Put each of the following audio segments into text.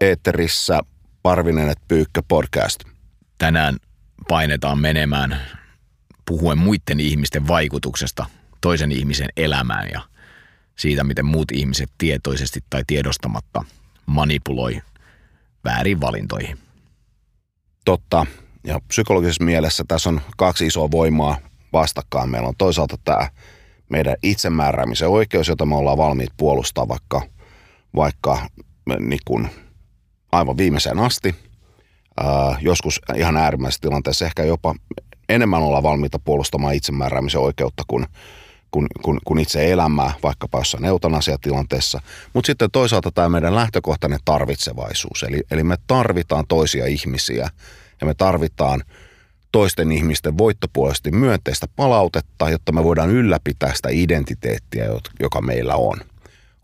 Eetterissä Parvinen et Pyykkö podcast. Tänään painetaan menemään puhuen muiden ihmisten vaikutuksesta toisen ihmisen elämään ja siitä, miten muut ihmiset tietoisesti tai tiedostamatta manipuloi väärin valintoihin. Totta. Ja psykologisessa mielessä tässä on kaksi isoa voimaa vastakkain. Meillä on toisaalta tämä meidän itsemääräämisen oikeus, jota me ollaan valmiit puolustaa vaikka, vaikka niin kuin aivan viimeiseen asti. Ää, joskus ihan äärimmäisessä tilanteessa ehkä jopa enemmän ollaan valmiita puolustamaan itsemääräämisen oikeutta kuin, kuin, kuin, kuin itse elämää, vaikkapa jossain eutanasiatilanteessa. Mutta sitten toisaalta tämä meidän lähtökohtainen tarvitsevaisuus. Eli, eli me tarvitaan toisia ihmisiä ja me tarvitaan toisten ihmisten voittopuolisesti myönteistä palautetta, jotta me voidaan ylläpitää sitä identiteettiä, joka meillä on –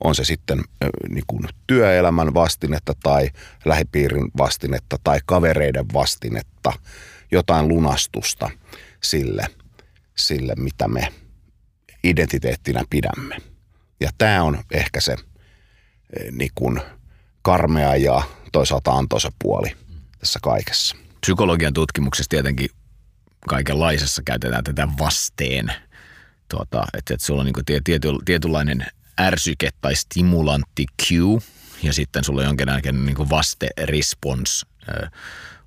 on se sitten niin kuin työelämän vastinetta tai lähipiirin vastinetta tai kavereiden vastinetta, jotain lunastusta sille, sille mitä me identiteettinä pidämme. Ja tämä on ehkä se niin kuin karmea ja toisaalta antoisa puoli tässä kaikessa. Psykologian tutkimuksessa tietenkin kaikenlaisessa käytetään tätä vasteen, tuota, että, että sulla on niin tiety, tietynlainen ärsyke tai stimulantti cue ja sitten sulla on jonkinlainen niin vaste response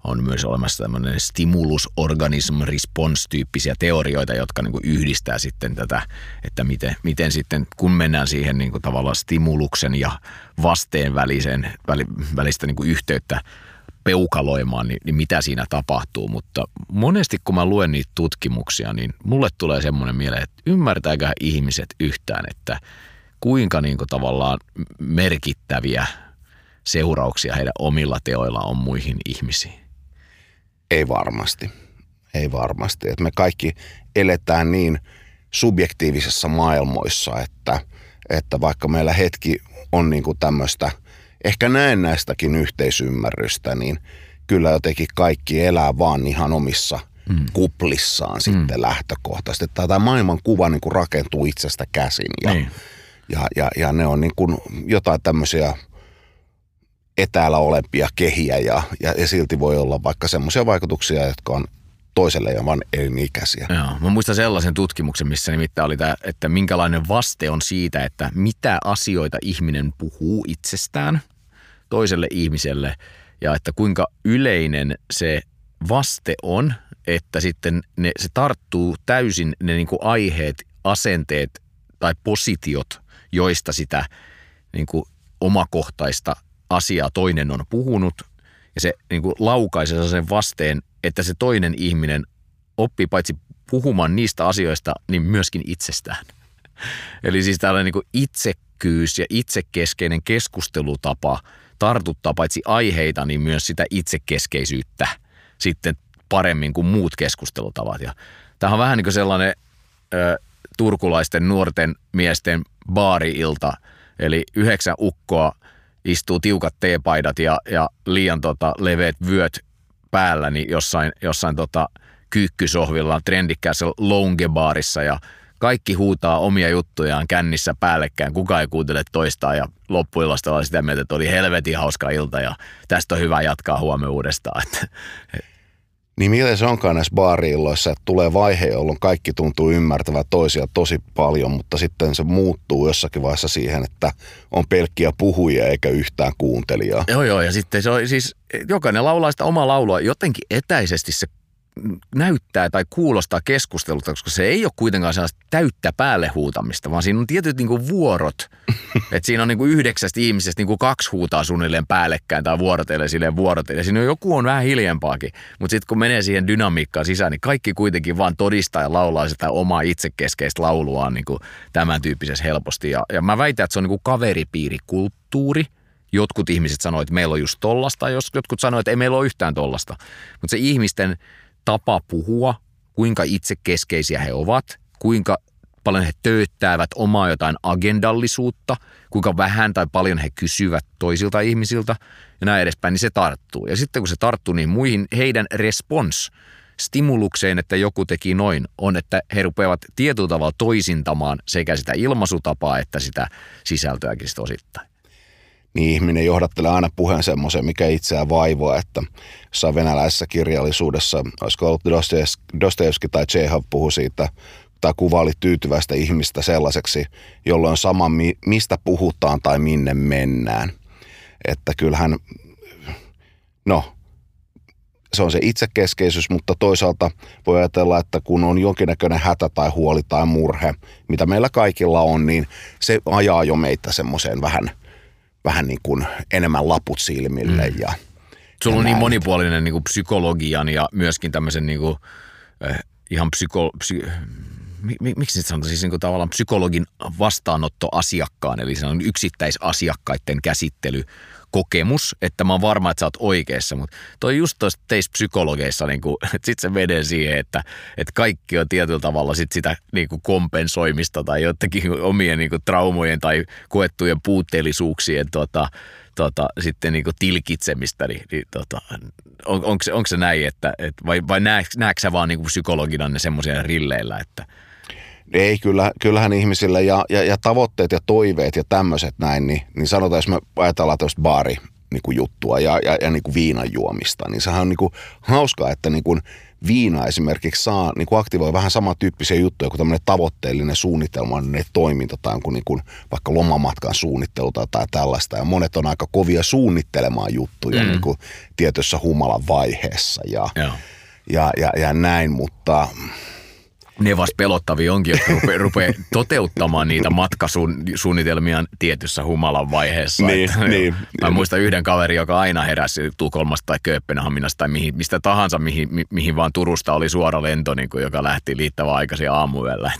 on myös olemassa tämmöinen stimulus organism response tyyppisiä teorioita, jotka niin yhdistää sitten tätä, että miten, miten sitten kun mennään siihen niin tavallaan stimuluksen ja vasteen välisen, väli, välistä niin yhteyttä peukaloimaan, niin, niin mitä siinä tapahtuu. Mutta monesti kun mä luen niitä tutkimuksia, niin mulle tulee semmoinen mieleen, että ymmärtääkö ihmiset yhtään, että kuinka niin kuin tavallaan merkittäviä seurauksia heidän omilla teoilla on muihin ihmisiin? Ei varmasti. Ei varmasti. Et me kaikki eletään niin subjektiivisessa maailmoissa, että, että vaikka meillä hetki on niin kuin tämmöistä ehkä näennäistäkin yhteisymmärrystä, niin kyllä jotenkin kaikki elää vaan ihan omissa mm. kuplissaan sitten mm. lähtökohtaisesti. Tämä maailman kuva niin kuin rakentuu itsestä käsin ja, niin ja, ja, ja ne on niin kuin jotain tämmöisiä etäällä olempia kehiä ja, ja, ja silti voi olla vaikka semmoisia vaikutuksia, jotka on toiselle ja vain elinikäisiä. Joo, mä muistan sellaisen tutkimuksen, missä nimittäin oli tämä, että minkälainen vaste on siitä, että mitä asioita ihminen puhuu itsestään toiselle ihmiselle ja että kuinka yleinen se vaste on, että sitten ne, se tarttuu täysin ne niin kuin aiheet, asenteet tai positiot – joista sitä niin kuin omakohtaista asiaa toinen on puhunut ja se niin kuin laukaisee sen vasteen, että se toinen ihminen oppii paitsi puhumaan niistä asioista, niin myöskin itsestään. Eli siis tällainen niin itsekkyys ja itsekeskeinen keskustelutapa tartuttaa paitsi aiheita, niin myös sitä itsekeskeisyyttä sitten paremmin kuin muut keskustelutavat. Ja tämä on vähän niin kuin sellainen turkulaisten nuorten miesten baari-ilta, eli yhdeksän ukkoa istuu tiukat teepaidat ja, ja liian tota, leveät vyöt päällä niin jossain, jossain tota, kyykkysohvilla trendikkäässä loungebaarissa ja kaikki huutaa omia juttujaan kännissä päällekkäin, kukaan ei kuuntele toistaan ja loppuillasta oli sitä mieltä, että oli helvetin hauska ilta ja tästä on hyvä jatkaa huomenna uudestaan. Niin miten se onkaan näissä baariilloissa, että tulee vaihe, jolloin kaikki tuntuu ymmärtävän toisia tosi paljon, mutta sitten se muuttuu jossakin vaiheessa siihen, että on pelkkiä puhujia eikä yhtään kuuntelijaa. Joo, joo, ja sitten se on siis, jokainen laulaa sitä omaa laulua, jotenkin etäisesti se näyttää tai kuulostaa keskustelulta, koska se ei ole kuitenkaan sellaista täyttä päälle huutamista, vaan siinä on tietyt niinku vuorot. että siinä on niinku yhdeksästä ihmisestä niinku kaksi huutaa suunnilleen päällekkäin tai vuorotellen silleen vuorotellen. Siinä on joku on vähän hiljempaakin, mutta sitten kun menee siihen dynamiikkaan sisään, niin kaikki kuitenkin vaan todistaa ja laulaa sitä omaa itsekeskeistä lauluaan niinku tämän tyyppisessä helposti. Ja, ja mä väitän, että se on niinku kaveripiirikulttuuri, Jotkut ihmiset sanoivat, että meillä on just tollasta, jos jotkut sanoivat, että ei meillä ole yhtään tollasta. Mutta se ihmisten tapa puhua, kuinka itsekeskeisiä he ovat, kuinka paljon he tööttäävät omaa jotain agendallisuutta, kuinka vähän tai paljon he kysyvät toisilta ihmisiltä ja näin edespäin, niin se tarttuu. Ja sitten kun se tarttuu niin muihin, heidän respons stimulukseen, että joku teki noin, on, että he rupeavat tietyllä tavalla toisintamaan sekä sitä ilmaisutapaa että sitä sisältöäkin osittain. Niin ihminen johdattelee aina puheen semmoisen, mikä itseään vaivoa, että jossain venäläisessä kirjallisuudessa, olisiko ollut Dostoevski tai Chekhov puhu siitä, tai kuvaili tyytyväistä ihmistä sellaiseksi, jolloin sama, mistä puhutaan tai minne mennään. Että kyllähän, no, se on se itsekeskeisyys, mutta toisaalta voi ajatella, että kun on jonkinnäköinen hätä tai huoli tai murhe, mitä meillä kaikilla on, niin se ajaa jo meitä semmoiseen vähän, vähän niin kuin enemmän laput silmille. Mm. Ja, Sulla ja on niin näin. niin monipuolinen niin kuin psykologian ja myöskin tämmöisen niin kuin, äh, ihan psyko, psy, miksi nyt sanotaan, siis niin kuin tavallaan psykologin vastaanotto asiakkaan, eli se on yksittäisasiakkaiden käsittely kokemus, että mä oon varma, että sä oot oikeassa, mutta toi just tuossa teissä psykologeissa, niin kuin, että sit se menee siihen, että, että kaikki on tietyllä tavalla sit sitä niin kuin kompensoimista tai jotenkin omien niin kuin traumojen tai koettujen puutteellisuuksien tota, tota, sitten niin kuin tilkitsemistä, niin, niin tota, on, onko, se, onko se näin, että, että vai, vai näetkö sä vaan niin kuin psykologina ne semmoisia rilleillä, että – ei, kyllä, kyllähän ihmisillä ja, ja, ja tavoitteet ja toiveet ja tämmöiset näin, niin, niin sanotaan, jos me ajatellaan tämmöistä baari niin kuin juttua ja, ja, ja niin kuin viinan juomista, niin sehän on niin kuin hauskaa, että niin kuin viina esimerkiksi saa, niin kuin aktivoi vähän samantyyppisiä juttuja kuin tämmöinen tavoitteellinen suunnitelmallinen toiminta tai kuin, niin kuin vaikka lomamatkan suunnittelu tai, tällaista. Ja monet on aika kovia suunnittelemaan juttuja mm. niin kuin tietyssä humalan vaiheessa ja, ja, ja, ja näin, mutta ne vasta pelottavia onkin, että rupeaa, toteuttamaan niitä matkasuunnitelmia tietyssä humalan vaiheessa. Niin, että, niin, mä muistan yhden kaverin, joka aina heräsi Tukholmasta tai Kööpenhaminasta tai mihin, mistä tahansa, mihin, mihin vaan Turusta oli suora lento, niin kuin, joka lähti liittävän aikaisin aamuyöllä.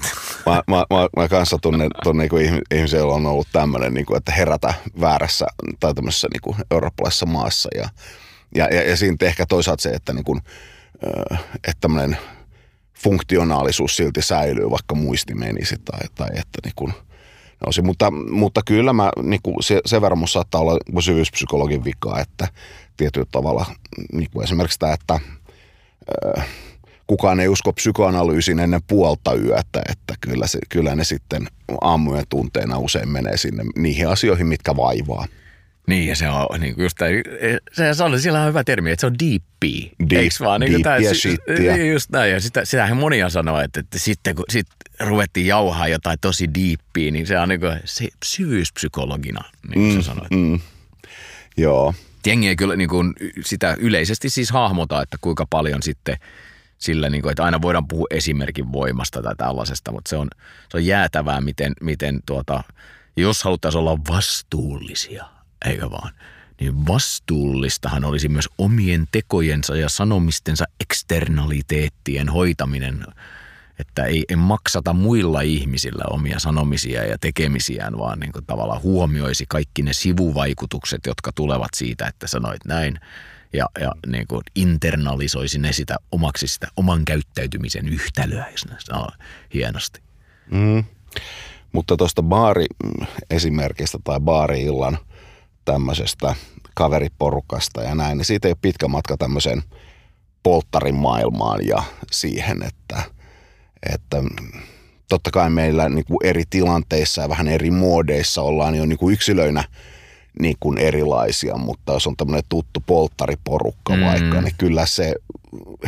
Mä, mä, mä, mä kanssa tunnen, tunnen niin ihmisiä, joilla on ollut tämmöinen, niin kuin, että herätä väärässä tai tämmöisessä niin kuin eurooppalaisessa maassa. Ja, ja, ja, ja siinä ehkä toisaalta se, että, niin kuin, että tämmöinen – funktionaalisuus silti säilyy, vaikka muisti menisi tai, tai että niin kuin, nousi. Mutta, mutta kyllä mä, niin kuin se, sen verran mun saattaa olla syvyyspsykologin vika, että tietyllä tavalla niin kuin esimerkiksi tämä, että äh, kukaan ei usko psykoanalyysin ennen puolta yötä, että kyllä, se, kyllä ne sitten aamujen tunteena usein menee sinne niihin asioihin, mitkä vaivaa. Niin, ja se on niin just tämä, se, se oli, sillä on hyvä termi, että se on deep. Deep, vaan? Niin tämä, shittiä. Just näin, ja sitä, sitähän monia sanoo, että, että sitten kun sit ruvettiin jauhaa jotain tosi diippiä, niin se on niin kuin, se syvyyspsykologina, niin kuin mm, sä sanoit. Mm. Joo. Jengi ei kyllä niin kuin, sitä yleisesti siis hahmota, että kuinka paljon sitten sillä, niin kuin, että aina voidaan puhua esimerkin voimasta tai tällaisesta, mutta se on, se on jäätävää, miten, miten tuota, jos haluttaisiin olla vastuullisia – eikö vaan? Niin vastuullistahan olisi myös omien tekojensa ja sanomistensa eksternaliteettien hoitaminen, että ei, ei maksata muilla ihmisillä omia sanomisia ja tekemisiään, vaan niin kuin tavallaan huomioisi kaikki ne sivuvaikutukset, jotka tulevat siitä, että sanoit näin ja, ja niin kuin internalisoisi ne sitä omaksi sitä oman käyttäytymisen yhtälöä, jos ne sanoo hienosti. Mm. Mutta tuosta baari-esimerkistä tai baari-illan – tämmöisestä kaveriporukasta ja näin, niin siitä ei ole pitkä matka tämmöiseen polttarin maailmaan ja siihen, että, että totta kai meillä niin kuin eri tilanteissa ja vähän eri muodeissa ollaan jo niin kuin yksilöinä niin kuin erilaisia, mutta jos on tämmöinen tuttu polttariporukka mm. vaikka, niin kyllä se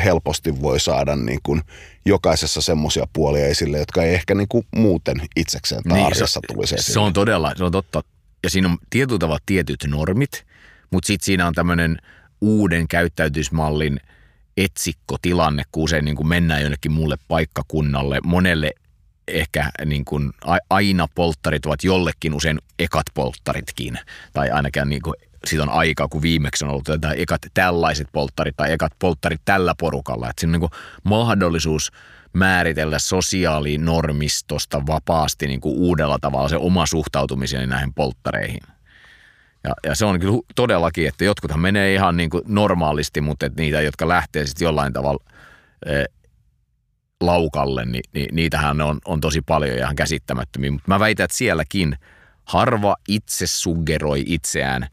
helposti voi saada niin kuin jokaisessa semmoisia puolia esille, jotka ei ehkä niin kuin muuten itsekseen tai niin, arjessa tulisi esille. Se on todella, se on totta ja siinä on tietyllä tavalla tietyt normit, mutta sitten siinä on tämmöinen uuden käyttäytysmallin etsikkotilanne, kun usein niin kuin mennään jonnekin muulle paikkakunnalle. Monelle ehkä niin kuin aina polttarit ovat jollekin usein ekat polttaritkin, tai ainakin niin kuin siitä on aika, kun viimeksi on ollut tätä ekat tällaiset polttarit tai ekat polttarit tällä porukalla. Että siinä on niin kuin mahdollisuus määritellä sosiaalinormistosta vapaasti niin kuin uudella tavalla se oma suhtautumiseni näihin polttareihin. Ja, ja se on kyllä todellakin, että jotkuthan menee ihan niin kuin normaalisti, mutta että niitä, jotka lähtee sitten jollain tavalla e, laukalle, niin, niin niitähän on, on tosi paljon ja ihan käsittämättömiä. Mutta mä väitän, että sielläkin harva itse suggeroi itseään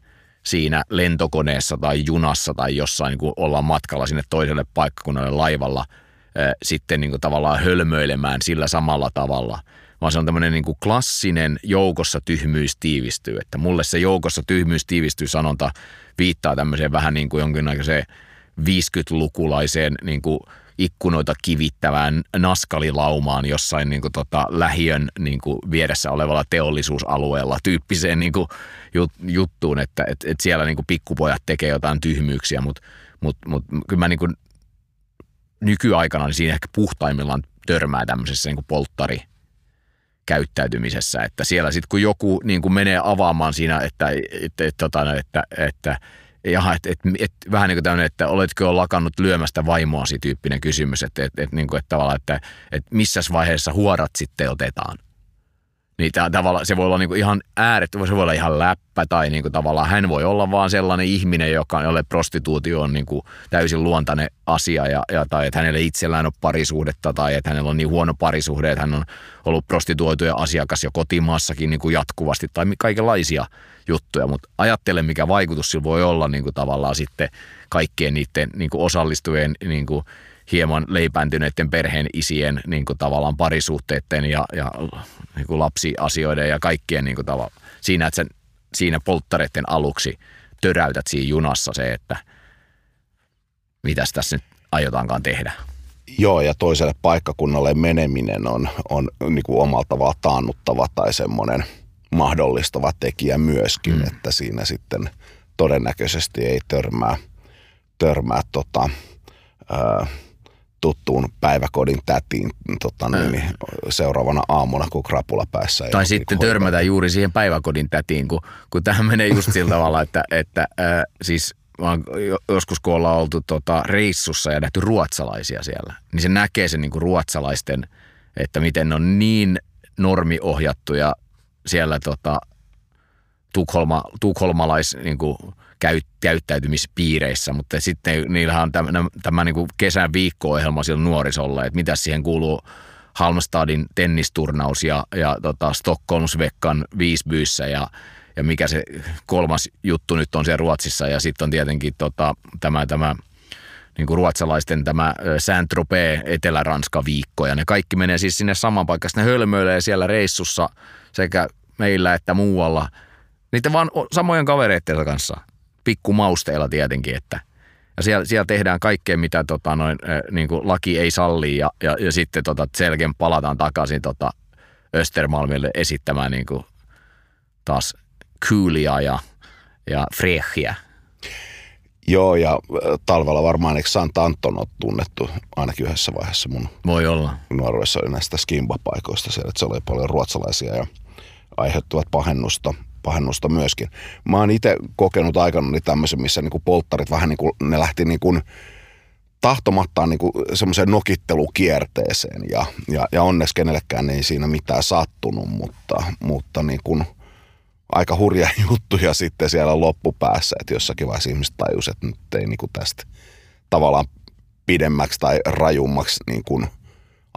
siinä lentokoneessa tai junassa tai jossain, niin kun ollaan matkalla sinne toiselle paikkakunnalle laivalla – sitten niin kuin tavallaan hölmöilemään sillä samalla tavalla, vaan se on tämmöinen niin kuin klassinen joukossa tyhmyys tiivistyy. Että mulle se joukossa tyhmyys tiivistyy sanonta viittaa tämmöiseen vähän niin kuin jonkinlaiseen 50-lukulaiseen niin kuin ikkunoita kivittävään naskalilaumaan jossain niin kuin tota, lähiön niin kuin vieressä olevalla teollisuusalueella tyyppiseen niin kuin jut, juttuun, että et, et siellä niin kuin pikkupojat tekee jotain tyhmyyksiä, mutta mut, mut, kyllä mä niin kuin nykyaikana niin siinä ehkä puhtaimmillaan törmää tämmöisessä niin polttari käyttäytymisessä, että siellä sitten kun joku niin kuin menee avaamaan siinä, että, että, että, että, että, että jaha, et, et, et, vähän niin kuin tämmöinen, että oletko lakannut lyömästä vaimoasi tyyppinen kysymys, että, et, et, niin kuin, että tavallaan, että, että missäs vaiheessa huorat sitten otetaan. Niin tavallaan se voi olla niinku ihan äärettömän, se voi olla ihan läppä tai niinku tavallaan hän voi olla vaan sellainen ihminen, joka, jolle prostituutio on niinku täysin luontainen asia ja, ja, tai että hänelle itsellään on parisuhdetta tai että hänellä on niin huono parisuhde, että hän on ollut prostituoituja asiakas jo kotimaassakin niinku jatkuvasti tai kaikenlaisia juttuja, mutta ajattele mikä vaikutus sillä voi olla niinku tavallaan sitten kaikkien niiden niinku osallistujien niinku hieman leipääntyneiden perheen isien niin kuin tavallaan parisuhteiden ja, ja niin kuin lapsiasioiden ja kaikkien niin kuin tavalla, siinä, että sen, siinä polttareiden aluksi töräytät siinä junassa se, että mitäs tässä nyt aiotaankaan tehdä. Joo, ja toiselle paikkakunnalle meneminen on, on niin kuin omalla tavalla taannuttava tai semmoinen mahdollistava tekijä myöskin, mm. että siinä sitten todennäköisesti ei törmää, törmää tota, ää, tuttuun päiväkodin tätiin tota, niin, niin, seuraavana aamuna, kun krapula päässä. Tai sitten niin törmätä juuri siihen päiväkodin tätiin, kun, kun tähän menee just sillä tavalla, että, että äh, siis joskus kun ollaan oltu tota, reissussa ja nähty ruotsalaisia siellä, niin se näkee sen niin kuin ruotsalaisten, että miten ne on niin normiohjattuja siellä tota, Tukholma, tukholmalais niin kuin, käyt, käyttäytymispiireissä, mutta sitten niillähän on tämä, tämä niin kuin kesän viikko-ohjelma siellä nuorisolla, että mitä siihen kuuluu Halmstadin tennisturnaus ja, ja tota Stockholmsveckan viisbyyssä ja, ja mikä se kolmas juttu nyt on siellä Ruotsissa ja sitten on tietenkin tota, tämä, tämä niin kuin ruotsalaisten tämä Saint-Tropez Etelä-Ranska viikko ja ne kaikki menee siis sinne saman paikkaan. Ne hölmöilee siellä reissussa sekä meillä että muualla – Niiden vaan samojen kavereiden kanssa. Pikku mausteilla tietenkin, että ja siellä, siellä tehdään kaikkea, mitä tota, noin, niin kuin laki ei salli ja, ja, ja sitten tota, selkeän palataan takaisin tota, Östermalmille esittämään niin kuin, taas coolia ja, ja frehkiä. Joo, ja talvella varmaan eikö Sant Anton on tunnettu ainakin yhdessä vaiheessa mun Voi olla. nuoruudessa oli näistä skimba-paikoista siellä, että se oli paljon ruotsalaisia ja aiheuttuvat pahennusta pahennusta myöskin. Mä oon itse kokenut aikana tämmöisen, missä niinku polttarit vähän niin kuin, ne lähti niin kuin tahtomattaan niin semmoiseen nokittelukierteeseen ja, ja, ja onneksi kenellekään ei siinä mitään sattunut, mutta, mutta niin kuin aika hurja juttuja sitten siellä loppupäässä, että jossakin vaiheessa ihmiset tajus, että nyt ei niin kuin tästä tavallaan pidemmäksi tai rajummaksi niin kuin –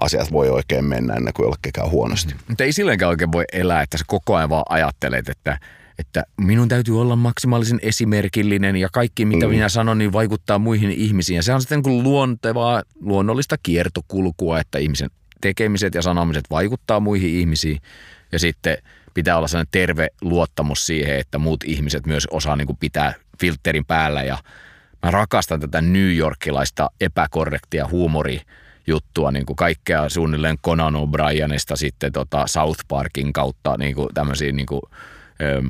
asiat voi oikein mennä ennen kuin jollekin käy huonosti. Mm. Mutta ei silleenkään oikein voi elää, että sä koko ajan vaan ajattelet, että, että minun täytyy olla maksimaalisen esimerkillinen ja kaikki mitä mm. minä sanon niin vaikuttaa muihin ihmisiin. Ja se on sitten kuin luontevaa, luonnollista kiertokulkua, että ihmisen tekemiset ja sanomiset vaikuttaa muihin ihmisiin. Ja sitten pitää olla sellainen terve luottamus siihen, että muut ihmiset myös osaa niin kuin pitää filterin päällä. Ja mä rakastan tätä New Yorkilaista epäkorrektia huumoria juttua, niin kuin kaikkea suunnilleen Conan O'Brienista sitten tota South Parkin kautta niin kuin tämmöisiä niin kuin, ähm,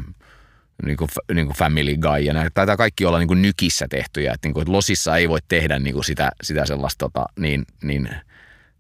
niin kuin, niin kuin Family Guy ja näitä, taitaa kaikki olla niin kuin nykissä tehtyjä, että, niin kuin, että Losissa ei voi tehdä niin kuin sitä, sitä sellaista tota, niin, niin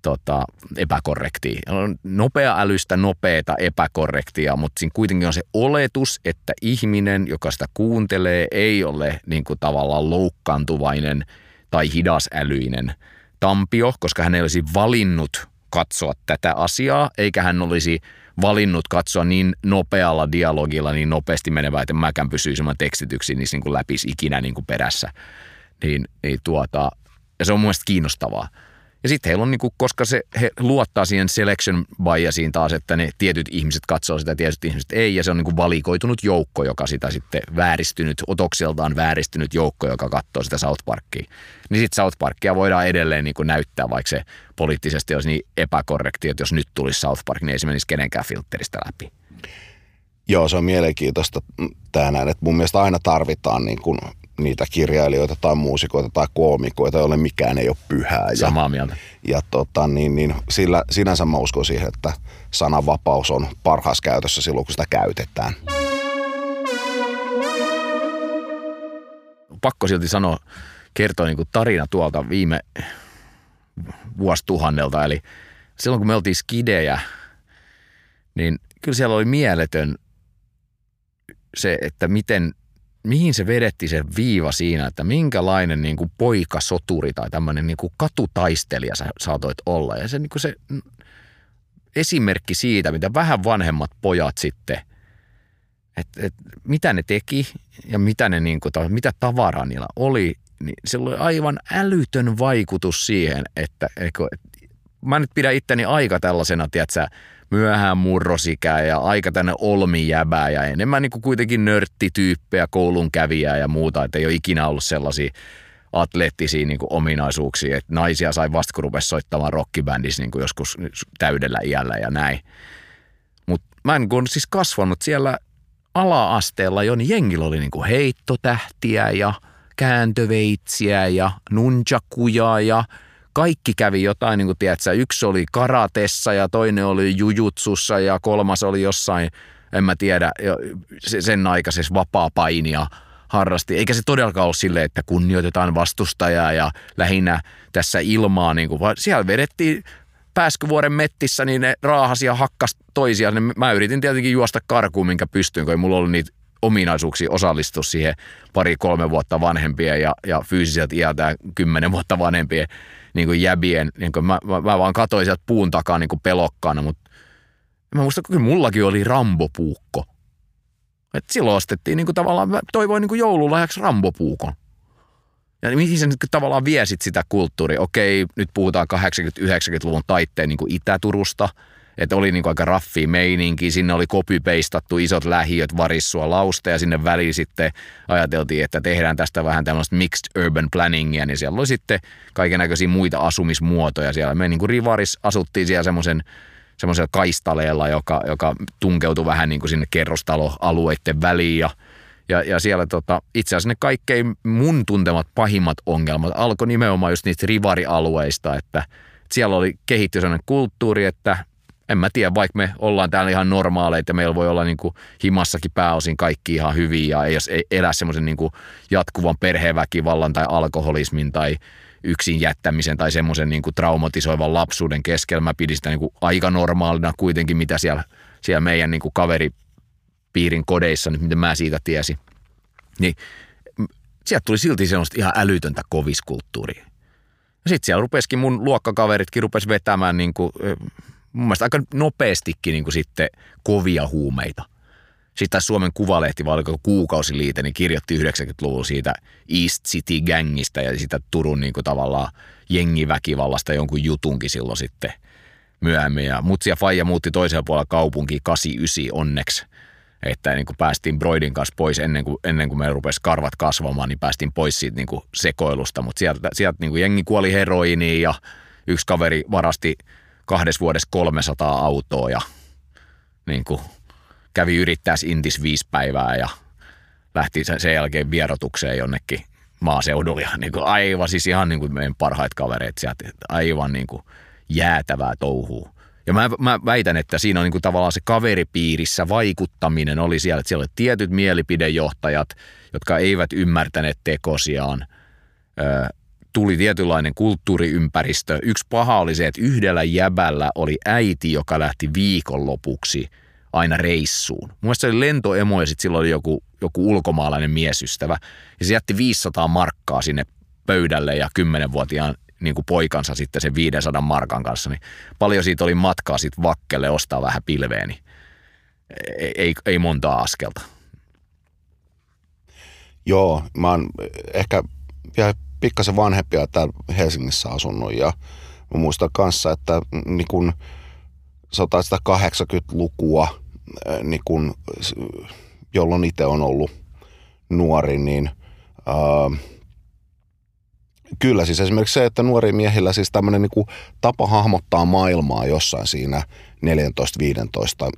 tota, epäkorrektia. Nopea älystä nopeata epäkorrektia, mutta siinä kuitenkin on se oletus, että ihminen, joka sitä kuuntelee, ei ole niin kuin tavallaan loukkaantuvainen tai hidasälyinen – Tampio, koska hän ei olisi valinnut katsoa tätä asiaa, eikä hän olisi valinnut katsoa niin nopealla dialogilla, niin nopeasti menevää, että mäkään pysyisi ilman tekstityksiä niin, niin kuin läpisi ikinä niin kuin perässä. Niin, niin tuota, ja se on mun mielestä kiinnostavaa. Ja sitten heillä on, niin kuin, koska se, he luottaa siihen selection biasiin taas, että ne tietyt ihmiset katsoo sitä, tietyt ihmiset ei, ja se on niin kuin valikoitunut joukko, joka sitä sitten vääristynyt, otokseltaan vääristynyt joukko, joka katsoo sitä South Parkia. Niin sitten South Parkia voidaan edelleen niin kuin näyttää, vaikka se poliittisesti olisi niin epäkorrekti, että jos nyt tulisi South Park, niin ei se menisi kenenkään filteristä läpi. Joo, se on mielenkiintoista tämä näin, että mun mielestä aina tarvitaan niin kuin niitä kirjailijoita tai muusikoita tai koomikoita, joille mikään ei ole pyhää. Samaa ja, mieltä. Ja tota, niin, niin, sillä, sinänsä mä uskon siihen, että sananvapaus on parhaassa käytössä silloin, kun sitä käytetään. Pakko silti sanoa, kertoa niin kuin tarina tuolta viime vuosituhannelta. Eli silloin kun me oltiin skidejä, niin kyllä siellä oli mieletön se, että miten mihin se vedetti se viiva siinä, että minkälainen niin kuin poikasoturi tai tämmöinen niin kuin katutaistelija sä saatoit olla. Ja se, niin kuin se esimerkki siitä, mitä vähän vanhemmat pojat sitten, että et, mitä ne teki ja mitä, ne, niin kuin, mitä tavaraa niillä oli, niin se oli aivan älytön vaikutus siihen, että, että mä nyt pidän itteni aika tällaisena, tiedätkö, myöhään murrosikää ja aika tänne olmijäbää ja enemmän niin kuin kuitenkin nörttityyppejä, koulun kävijää ja muuta, että ei ole ikinä ollut sellaisia atleettisia niin kuin ominaisuuksia, että naisia sai vasta kun rupesi soittamaan rockibändissä niin kuin joskus täydellä iällä ja näin. Mutta mä en kun siis kasvanut siellä ala-asteella jo, niin jengillä oli niin kuin heittotähtiä ja kääntöveitsiä ja nunchakuja ja – kaikki kävi jotain, niin kuin tiedätkö, yksi oli karatessa ja toinen oli jujutsussa ja kolmas oli jossain, en mä tiedä, sen aikaisessa vapaa-painia harrasti. Eikä se todellakaan ole silleen, että kunnioitetaan vastustajaa ja lähinnä tässä ilmaa, niin kuin, siellä vedettiin Pääskyvuoren mettissä, niin ne raahasi ja hakkas toisiaan. Mä yritin tietenkin juosta karkuun, minkä pystyin, kun ei mulla ollut niitä ominaisuuksia osallistua siihen pari-kolme vuotta vanhempien ja, ja fyysiseltä iältään kymmenen vuotta vanhempien niin kuin jäbien, niin kuin mä, mä, mä, vaan katsoin sieltä puun takaa niin kuin pelokkaana, mutta mä muistan, että mullakin oli rambopuukko. Et silloin ostettiin niin kuin tavallaan, mä toivoin niin kuin joululahjaksi rambopuukon. Ja mihin sä nyt tavallaan viesit sitä kulttuuria? Okei, nyt puhutaan 80-90-luvun taitteen niin kuin Itä-Turusta – että oli niin aika raffi meininki. Sinne oli copy-pastattu isot lähiöt varissua lausta ja sinne väliin sitten ajateltiin, että tehdään tästä vähän tämmöistä mixed urban planningia, niin siellä oli sitten kaiken näköisiä muita asumismuotoja siellä. Me niin kuin Rivaris asuttiin siellä semmoisen semmoisella kaistaleella, joka, joka tunkeutui vähän niin kuin sinne kerrostaloalueiden väliin ja ja, ja siellä tota, itse asiassa ne kaikkein mun tuntemat pahimmat ongelmat alkoi nimenomaan just niistä rivarialueista, että siellä oli kehitty sellainen kulttuuri, että en mä tiedä, vaikka me ollaan täällä ihan normaaleita meillä voi olla niin kuin himassakin pääosin kaikki ihan hyviä ja ei, ei elä semmoisen niin jatkuvan perheväkivallan tai alkoholismin tai yksin jättämisen tai semmoisen niin traumatisoivan lapsuuden keskellä. Mä pidin sitä niin kuin aika normaalina kuitenkin, mitä siellä, siellä meidän niin kuin kaveripiirin kodeissa, nyt miten mä siitä tiesin. Niin sieltä tuli silti semmoista ihan älytöntä koviskulttuuria. Sitten siellä rupesikin mun luokkakaveritkin rupes vetämään niin kuin, mun mielestä aika nopeastikin niin kuin sitten kovia huumeita. Sitten Suomen Kuvalehti, vai oliko kuukausiliite, niin kirjoitti 90-luvulla siitä East City Gangista ja sitä Turun niin kuin tavallaan jengiväkivallasta jonkun jutunkin silloin sitten myöhemmin. Ja Mutsi ja Faija muutti toisella puolella kaupunkiin 89 onneksi. Että niin kuin päästiin Broidin kanssa pois ennen kuin, ennen kuin me rupesi karvat kasvamaan, niin päästiin pois siitä niin kuin sekoilusta. Mutta sieltä, sieltä niin kuin jengi kuoli heroiniin ja yksi kaveri varasti – kahdessa vuodessa 300 autoa ja niin kuin kävi yrittää Intis viisi päivää ja lähti sen jälkeen vierotukseen jonnekin maaseudulla. Ja niin kuin aivan siis ihan niin kuin meidän parhaat kavereet sieltä, aivan niin kuin jäätävää touhua. Ja mä, mä väitän, että siinä on niin kuin tavallaan se kaveripiirissä vaikuttaminen oli siellä, että siellä oli tietyt mielipidejohtajat, jotka eivät ymmärtäneet tekosiaan tuli tietynlainen kulttuuriympäristö. Yksi paha oli se, että yhdellä jäbällä oli äiti, joka lähti viikonlopuksi aina reissuun. Mun se oli lentoemo ja sitten silloin oli joku, joku ulkomaalainen miesystävä. Ja se jätti 500 markkaa sinne pöydälle ja 10-vuotiaan niin kuin poikansa sitten sen 500 markan kanssa. Niin paljon siitä oli matkaa sitten vakkelle ostaa vähän pilveeni. Niin ei, ei, ei montaa askelta. Joo, mä oon ehkä vielä pikkasen vanhempia täällä Helsingissä asunut. Ja mä muistan kanssa, että niin kun, sanotaan sitä 80-lukua, niin kun, jolloin itse on ollut nuori, niin ää, Kyllä, siis esimerkiksi se, että nuori miehillä siis tämmöinen niin tapa hahmottaa maailmaa jossain siinä 14-15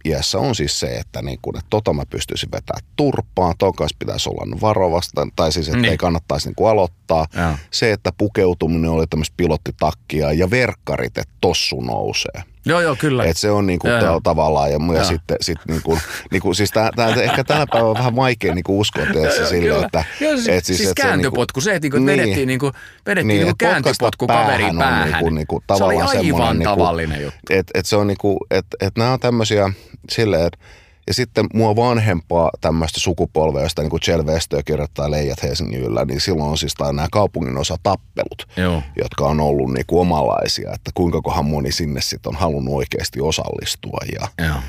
iässä on siis se, että, niin kuin, että tota mä pystyisin vetämään turpaan, ton kanssa pitäisi olla varovasta, tai siis että niin. ei kannattaisi niin kuin aloittaa. Ja. Se, että pukeutuminen oli tämmöistä pilottitakkia ja verkkarit, että tossu nousee. Joo, joo, kyllä. Et se on niinku joo, joo. tavallaan, ja, ja sitten sit niinku, niinku, siis tää, tää, ehkä tänä päivänä on vähän vaikea niinku uskoa tietysti sille, että... Joo, siis, et siis, siis et kääntöpotku, se, että niinku, niin, vedettiin, niinku, vedettiin niin, niinku kääntöpotku kaverin päähän. Niinku, niinku, se oli aivan niinku, tavallinen juttu. Että et se on niinku, että et nämä on tämmöisiä silleen, että ja sitten mua vanhempaa tämmöistä sukupolvea, josta niin Chel Westö kirjoittaa Leijat Helsingin yllä, niin silloin on siis nämä kaupungin osa tappelut, Joo. jotka on ollut niin kuin omalaisia, että kuinka kohan moni sinne sitten on halunnut oikeasti osallistua. Ja, Joo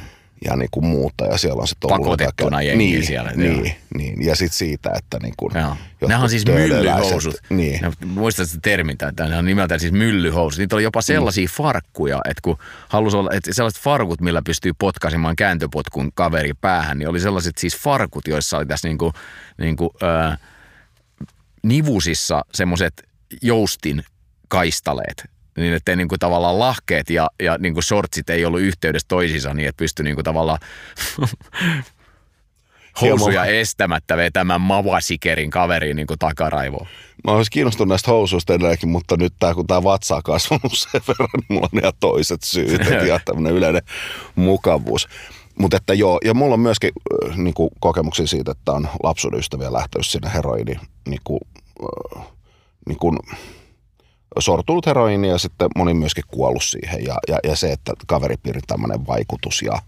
ja niin kuin muuta. Ja siellä on sitten ollut Pakotettuna jengi niin, siellä. Niin, niin, ja sitten siitä, että niin kuin Nämä on siis myllyhousut. Niin. Muistatko termin, tämä on nimeltään siis myllyhousut. Niitä oli jopa sellaisia mm. farkkuja, että kun halusi olla, että sellaiset farkut, millä pystyy potkaisemaan kääntöpotkun kaveri päähän, niin oli sellaiset siis farkut, joissa oli tässä niin kuin, niin kuin, äh, nivusissa semmoiset joustin kaistaleet, niin ettei niin kuin tavallaan lahkeet ja, ja niin kuin shortsit ei ollut yhteydessä toisiinsa niin, että pystyi niin kuin tavallaan housuja estämättä vetämään mavasikerin kaveriin niin kuin takaraivoon. Mä olisin kiinnostunut näistä housuista edelleenkin, mutta nyt tää, kun tämä vatsa on kasvanut sen verran, niin mulla on ihan toiset syyt ja tämmöinen yleinen mukavuus. Mutta että joo, ja mulla on myöskin äh, niin kuin, kokemuksia siitä, että on lapsuuden ystäviä lähtenyt sinne heroini niin kuin, äh, niin kuin, sortunut heroini ja sitten moni myöskin kuollut siihen ja, ja, ja se, että kaveripiirin tämmöinen vaikutus ja,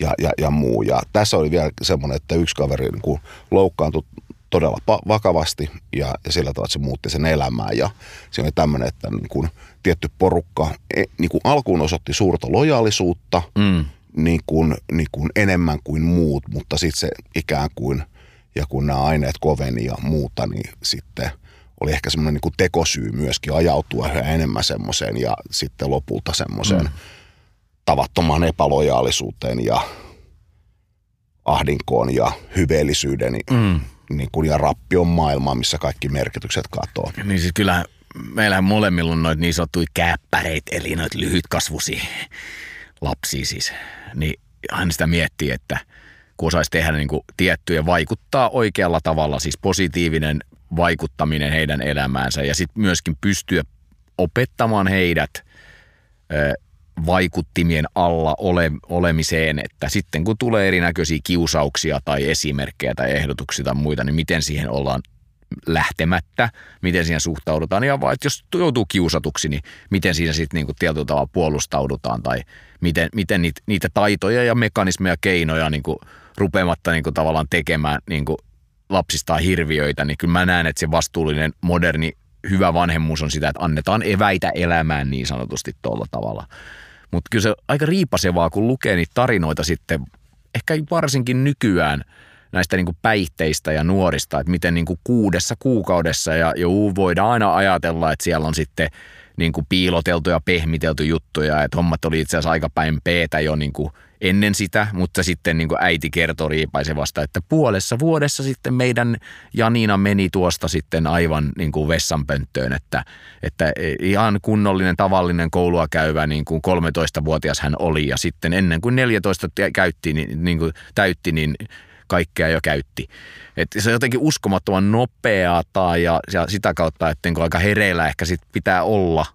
ja, ja, ja muu. Ja tässä oli vielä semmoinen, että yksi kaveri niin kuin loukkaantui todella pa- vakavasti ja, ja sillä tavalla, että se muutti sen elämää. Ja se oli tämmöinen, että niin kuin tietty porukka e, niin kuin alkuun osoitti suurta lojaalisuutta mm. niin kuin, niin kuin enemmän kuin muut, mutta sitten se ikään kuin, ja kun nämä aineet koveni ja muuta, niin sitten – oli ehkä semmoinen niin tekosyy myöskin ajautua yhä enemmän semmoiseen ja sitten lopulta semmoiseen mm. tavattomaan epälojaalisuuteen ja ahdinkoon ja hyveellisyyden mm. niin kuin, ja rappion maailmaan, missä kaikki merkitykset katoaa. Niin siis kyllä meillähän molemmilla on noita niin sanottuja käppäreitä, eli noita lyhytkasvusia lapsia siis. Niin aina sitä miettii, että kun osaisi tehdä niin kuin tiettyjä vaikuttaa oikealla tavalla, siis positiivinen vaikuttaminen heidän elämäänsä ja sitten myöskin pystyä opettamaan heidät vaikuttimien alla ole, olemiseen, että sitten kun tulee erinäköisiä kiusauksia tai esimerkkejä tai ehdotuksia tai muita, niin miten siihen ollaan lähtemättä, miten siihen suhtaudutaan. Ja vaan, että jos joutuu kiusatuksi, niin miten siinä sitten niin tietyllä tavalla puolustaudutaan tai miten, miten niitä, niitä taitoja ja mekanismeja, keinoja niin kuin rupeamatta niin kuin tavallaan tekemään niin kuin lapsistaan hirviöitä, niin kyllä mä näen, että se vastuullinen, moderni, hyvä vanhemmuus on sitä, että annetaan eväitä elämään niin sanotusti tuolla tavalla. Mutta kyllä se aika riipasevaa, kun lukee niitä tarinoita sitten, ehkä varsinkin nykyään näistä niin päihteistä ja nuorista, että miten niin kuudessa kuukaudessa ja jo voidaan aina ajatella, että siellä on sitten niin kuin piiloteltu ja pehmitelty juttuja, että hommat oli itse asiassa aika päin peetä jo niin kuin ennen sitä, mutta sitten niin kuin äiti kertoi riipaisevasta, että puolessa vuodessa sitten meidän Janina meni tuosta sitten aivan niin kuin vessanpönttöön, että, että ihan kunnollinen tavallinen koulua käyvä niin kuin 13-vuotias hän oli. Ja sitten ennen kuin 14 käytti, niin, niin kuin täytti, niin kaikkea jo käytti. Et se on jotenkin uskomattoman nopeata ja, ja sitä kautta, että niin aika hereillä ehkä sit pitää olla,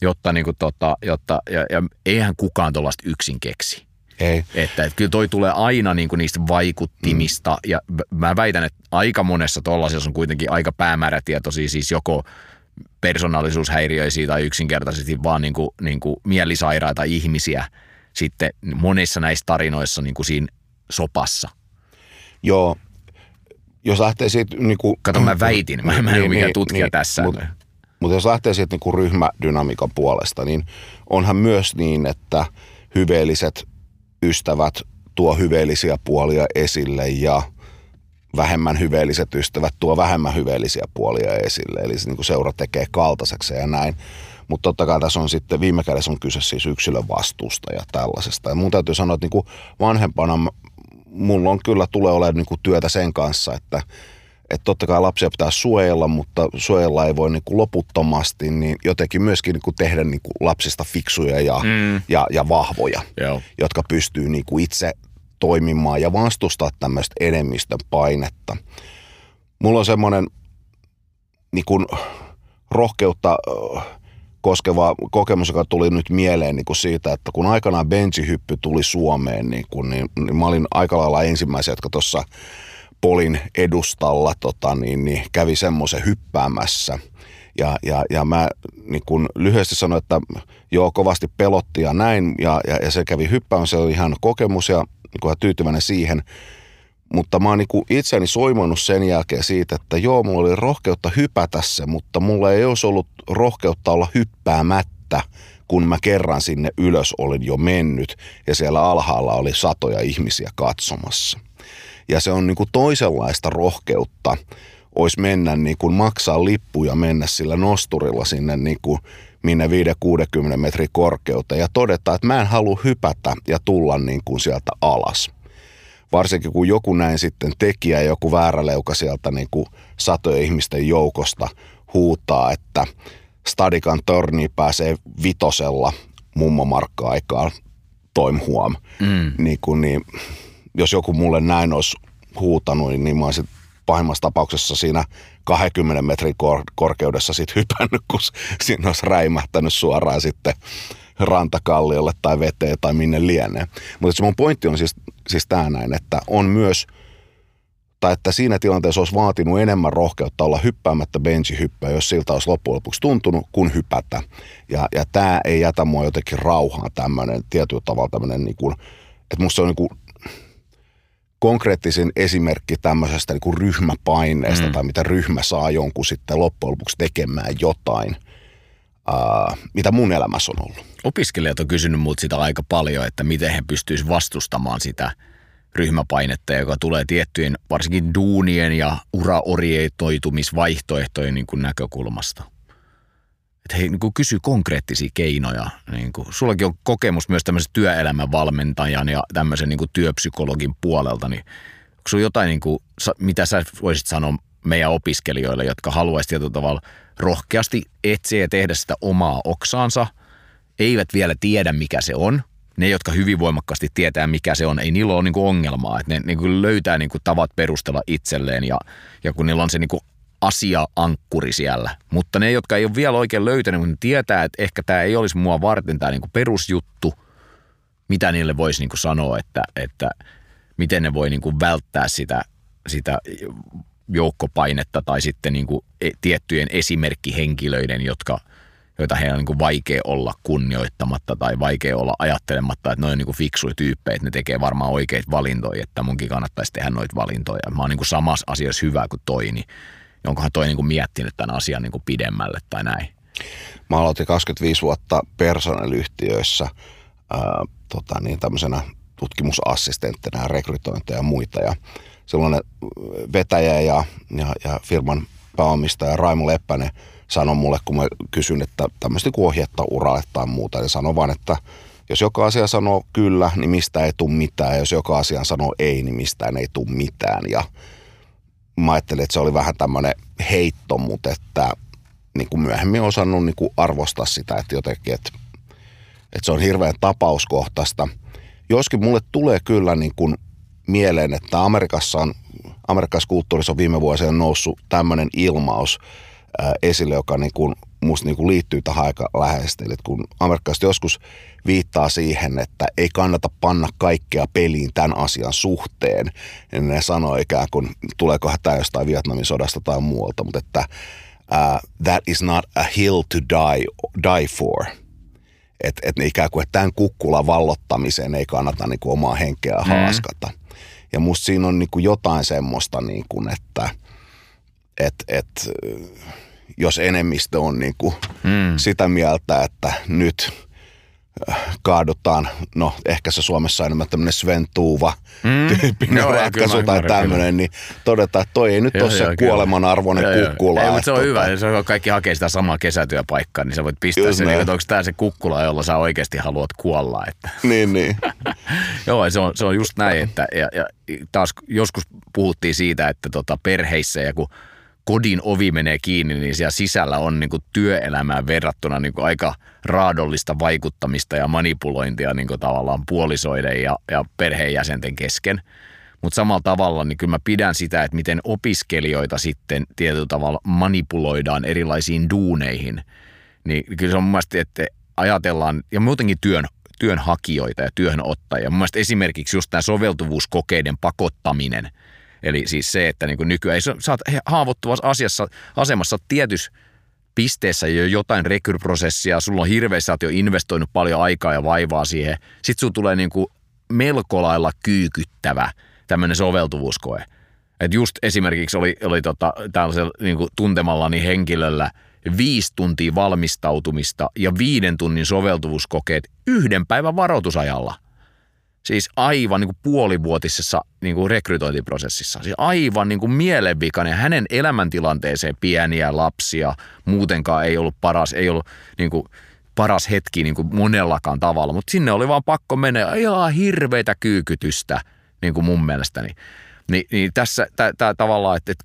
jotta, niin kuin tota, jotta ja, ja eihän kukaan tuollaista yksin keksi. Ei. Että, että kyllä toi tulee aina niin kuin niistä vaikuttimista mm. ja mä väitän, että aika monessa tuollaisessa on kuitenkin aika päämäärätietoisia, siis joko persoonallisuushäiriöisiä tai yksinkertaisesti vaan niin kuin, niin kuin mielisairaita ihmisiä sitten monissa näissä tarinoissa niin kuin siinä sopassa. Joo, jos lähtee siitä... Niin kuin, Kato, mä väitin, mä, mä en niin, ole mikään niin, tutkija niin, tässä. Mutta mut jos lähtee siitä niin kuin ryhmädynamiikan puolesta, niin onhan myös niin, että hyveelliset ystävät tuo hyveellisiä puolia esille ja vähemmän hyveelliset ystävät tuo vähemmän hyveellisiä puolia esille. Eli se niin kuin seura tekee kaltaiseksi ja näin. Mutta totta kai tässä on sitten viime kädessä on kyse siis yksilön vastuusta ja tällaisesta. Ja mun täytyy sanoa, että niin kuin vanhempana mulla on kyllä tulee olemaan niin kuin työtä sen kanssa, että että totta kai lapsia pitää suojella, mutta suojella ei voi niin kuin loputtomasti, niin jotenkin myöskin niin kuin tehdä niin kuin lapsista fiksuja ja, mm. ja, ja vahvoja, Joo. jotka pystyy niin kuin itse toimimaan ja vastustaa tämmöistä enemmistön painetta. Mulla on semmoinen niin kuin rohkeutta koskeva kokemus, joka tuli nyt mieleen niin kuin siitä, että kun aikanaan benchihyppy tuli Suomeen, niin, kuin, niin, niin mä olin aika lailla ensimmäisiä, jotka tuossa Polin edustalla tota, niin, niin kävi semmoisen hyppäämässä. Ja, ja, ja mä niin kun lyhyesti sanoin, että joo, kovasti pelotti ja näin, ja, ja, ja se kävi hyppäämään, se oli ihan kokemus ja niin tyytyväinen siihen. Mutta mä oon niin itseäni soimonut sen jälkeen siitä, että joo, mulla oli rohkeutta hypätä se, mutta mulla ei olisi ollut rohkeutta olla hyppäämättä, kun mä kerran sinne ylös olin jo mennyt ja siellä alhaalla oli satoja ihmisiä katsomassa. Ja se on niin kuin toisenlaista rohkeutta, olisi mennä niin kuin maksaa lippu ja mennä sillä nosturilla sinne niin kuin minne 5-60 metrin korkeutta ja todeta, että mä en halua hypätä ja tulla niin kuin sieltä alas. Varsinkin kun joku näin sitten tekijä, joku vääräleuka sieltä niin kuin satojen ihmisten joukosta huutaa, että Stadikan torni pääsee vitosella mummomarkka-aikaan toim huom. Mm. Niin kuin, niin, jos joku mulle näin olisi huutanut, niin mä olisin pahimmassa tapauksessa siinä 20 metrin kor- korkeudessa sit hypännyt, kun siinä olisi räimähtänyt suoraan sitten rantakalliolle tai veteen tai minne lienee. Mutta se mun pointti on siis, siis tämä näin, että on myös, tai että siinä tilanteessa olisi vaatinut enemmän rohkeutta olla hyppäämättä benchihyppää, jos siltä olisi loppujen lopuksi tuntunut, kuin hypätä. Ja, ja tämä ei jätä mua jotenkin rauhaan tämmöinen tietyllä tavalla tämmöinen, niin kuin, että musta se on niin kuin konkreettisin esimerkki tämmöisestä niin kuin ryhmäpaineesta mm. tai mitä ryhmä saa jonkun sitten loppujen lopuksi tekemään jotain, mitä mun elämässä on ollut. Opiskelijat on kysynyt multa sitä aika paljon, että miten he pystyisivät vastustamaan sitä ryhmäpainetta, joka tulee tiettyjen varsinkin duunien ja uraorietoitumisvaihtoehtojen niin kuin näkökulmasta että he niin kysy konkreettisia keinoja. Niin kuin, sullakin on kokemus myös tämmöisen työelämän valmentajan ja tämmöisen niin kuin työpsykologin puolelta, niin onko sulla jotain, niin kuin, mitä sä voisit sanoa meidän opiskelijoille, jotka haluaisivat tietyllä tavalla rohkeasti etsiä ja tehdä sitä omaa oksaansa, eivät vielä tiedä mikä se on. Ne, jotka hyvin voimakkaasti tietää mikä se on, ei niillä ole niin kuin ongelmaa. Että ne niin kuin löytää niin kuin tavat perustella itselleen ja, ja kun niillä on se niin kuin asia-ankkuri siellä. Mutta ne, jotka ei ole vielä oikein löytänyt, niin tietää, että ehkä tämä ei olisi mua varten tämä niinku perusjuttu, mitä niille voisi niinku sanoa, että, että miten ne voi niinku välttää sitä, sitä joukkopainetta tai sitten niinku e, tiettyjen esimerkkihenkilöiden, jotka, joita heidän on niinku vaikea olla kunnioittamatta tai vaikea olla ajattelematta, että ne on niinku fiksuja tyyppejä, että ne tekee varmaan oikeita valintoja, että munkin kannattaisi tehdä noita valintoja. Mä oon niinku samassa asiassa hyvä kuin toi, niin onkohan toi niin kuin miettinyt tämän asian niin kuin pidemmälle tai näin? Mä aloitin 25 vuotta personalyhtiöissä ää, tota, niin tämmöisenä tutkimusassistenttina ja rekrytointeja ja muita. Ja sellainen vetäjä ja, ja, ja firman pääomistaja Raimo Leppänen sanoi mulle, kun mä kysyn, että tämmöistä kuin ohjetta uralle tai muuta, niin sanoi vaan, että jos joka asia sanoo kyllä, niin mistä ei tule mitään. Ja jos joka asia sanoo ei, niin mistään ei tule mitään. Ja mä ajattelin, että se oli vähän tämmöinen heitto, mutta että niin kuin myöhemmin osannut niin kuin arvostaa sitä, että jotenkin, että, että se on hirveän tapauskohtaista. Joskin mulle tulee kyllä niin kuin mieleen, että Amerikassa on, Amerikassa kulttuurissa on viime vuosina noussut tämmöinen ilmaus ää, esille, joka niin kuin musta niin kuin liittyy tähän aika läheisesti. Eli kun amerikkalaiset joskus viittaa siihen, että ei kannata panna kaikkea peliin tämän asian suhteen, niin ne sanoo ikään kuin, tuleeko tämä jostain Vietnamin sodasta tai muualta, mutta että uh, that is not a hill to die, die for. Että et ikään kuin, että tämän kukkulan vallottamiseen ei kannata niin kuin omaa henkeä mm. haaskata. Ja musta siinä on niin kuin jotain semmoista, niin kuin, että et, et, jos enemmistö on niin kuin mm. sitä mieltä, että nyt kaadutaan, no ehkä se Suomessa on enemmän tämmöinen Sven Tuuva mm. tyyppinen joo, ratkaisu tai tämmöinen, niin todetaan, että toi ei nyt joo, ole se kuolemanarvoinen joo, kukkula. Ei, mutta se on tota... hyvä, se on kaikki hakee sitä samaa kesätyöpaikkaa, niin sä voit pistää Just sen, niin, että onko tämä se kukkula, jolla sä oikeasti haluat kuolla. Että. Niin, niin. joo, se on, se on just näin, että ja, ja taas joskus puhuttiin siitä, että tota perheissä ja kun kodin ovi menee kiinni, niin siellä sisällä on niin kuin työelämään verrattuna niin kuin aika raadollista vaikuttamista ja manipulointia niin kuin tavallaan puolisoiden ja, ja perheenjäsenten kesken. Mutta samalla tavalla niin kyllä mä pidän sitä, että miten opiskelijoita sitten tietyllä tavalla manipuloidaan erilaisiin duuneihin. Niin kyllä se on mun mielestä, että ajatellaan, ja muutenkin työn, työnhakijoita ja työhönottajia. Mun mielestä esimerkiksi just tämä soveltuvuuskokeiden pakottaminen – Eli siis se, että niin kuin nykyään sä oot haavoittuvassa asiassa, asemassa tietyssä pisteessä jo jotain rekryprosessia, sulla on hirveästi, sä jo investoinut paljon aikaa ja vaivaa siihen. Sitten sulla tulee niin kuin melko lailla kyykyttävä tämmöinen soveltuvuuskoe. Et just esimerkiksi oli, oli tota, tällaisella niin kuin tuntemallani henkilöllä viisi tuntia valmistautumista ja viiden tunnin soveltuvuuskokeet yhden päivän varoitusajalla – Siis aivan niin kuin puolivuotisessa niin kuin rekrytointiprosessissa. Siis aivan niin kuin mielenvikainen. Hänen elämäntilanteeseen pieniä lapsia muutenkaan ei ollut paras, ei ollut niin kuin paras hetki niin kuin monellakaan tavalla. Mutta sinne oli vaan pakko mennä ihan hirveitä kyykytystä niin kuin mun mielestäni. Ni, niin tässä tämä tavallaan, että, että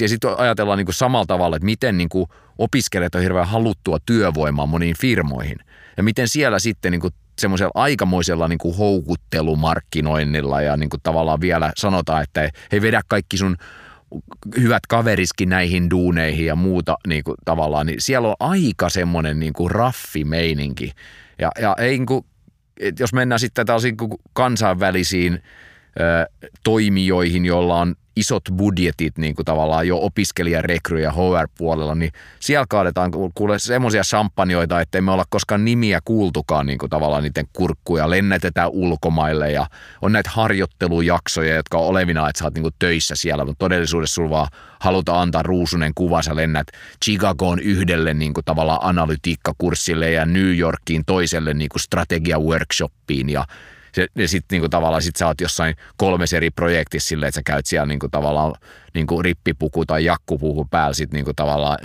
ja sitten ajatellaan niin kuin samalla tavalla, että miten niin kuin opiskelijat on hirveän haluttua työvoimaa moniin firmoihin. Ja miten siellä sitten niin kuin semmoisella aikamoisella niin kuin houkuttelumarkkinoinnilla ja niin kuin tavallaan vielä sanotaan, että hei vedä kaikki sun hyvät kaveriskin näihin duuneihin ja muuta niin kuin tavallaan, niin siellä on aika semmoinen niin kuin raffi meininki. Ja, ja ei niin kuin, jos mennään sitten tällaisiin kansainvälisiin ö, toimijoihin, joilla on isot budjetit niin kuin tavallaan jo opiskelijarekry- ja HR-puolella, niin siellä kaadetaan kuule semmoisia champanjoita, että emme olla koskaan nimiä kuultukaan niin kuin tavallaan niiden kurkkuja, lennätetään ulkomaille ja on näitä harjoittelujaksoja, jotka on olevina, että sä oot niin kuin töissä siellä, mutta todellisuudessa sulla vaan halutaan antaa ruusunen kuva, sä lennät Chicagoon yhdelle niin kuin tavallaan analytiikkakurssille ja New Yorkiin toiselle niin kuin strategia-workshoppiin ja se, ja sitten niinku tavallaan sit sä oot jossain kolmes eri projektissa silleen, että sä käyt siellä niinku tavallaan niinku rippipuku tai jakkupuku päällä sit niinku tavallaan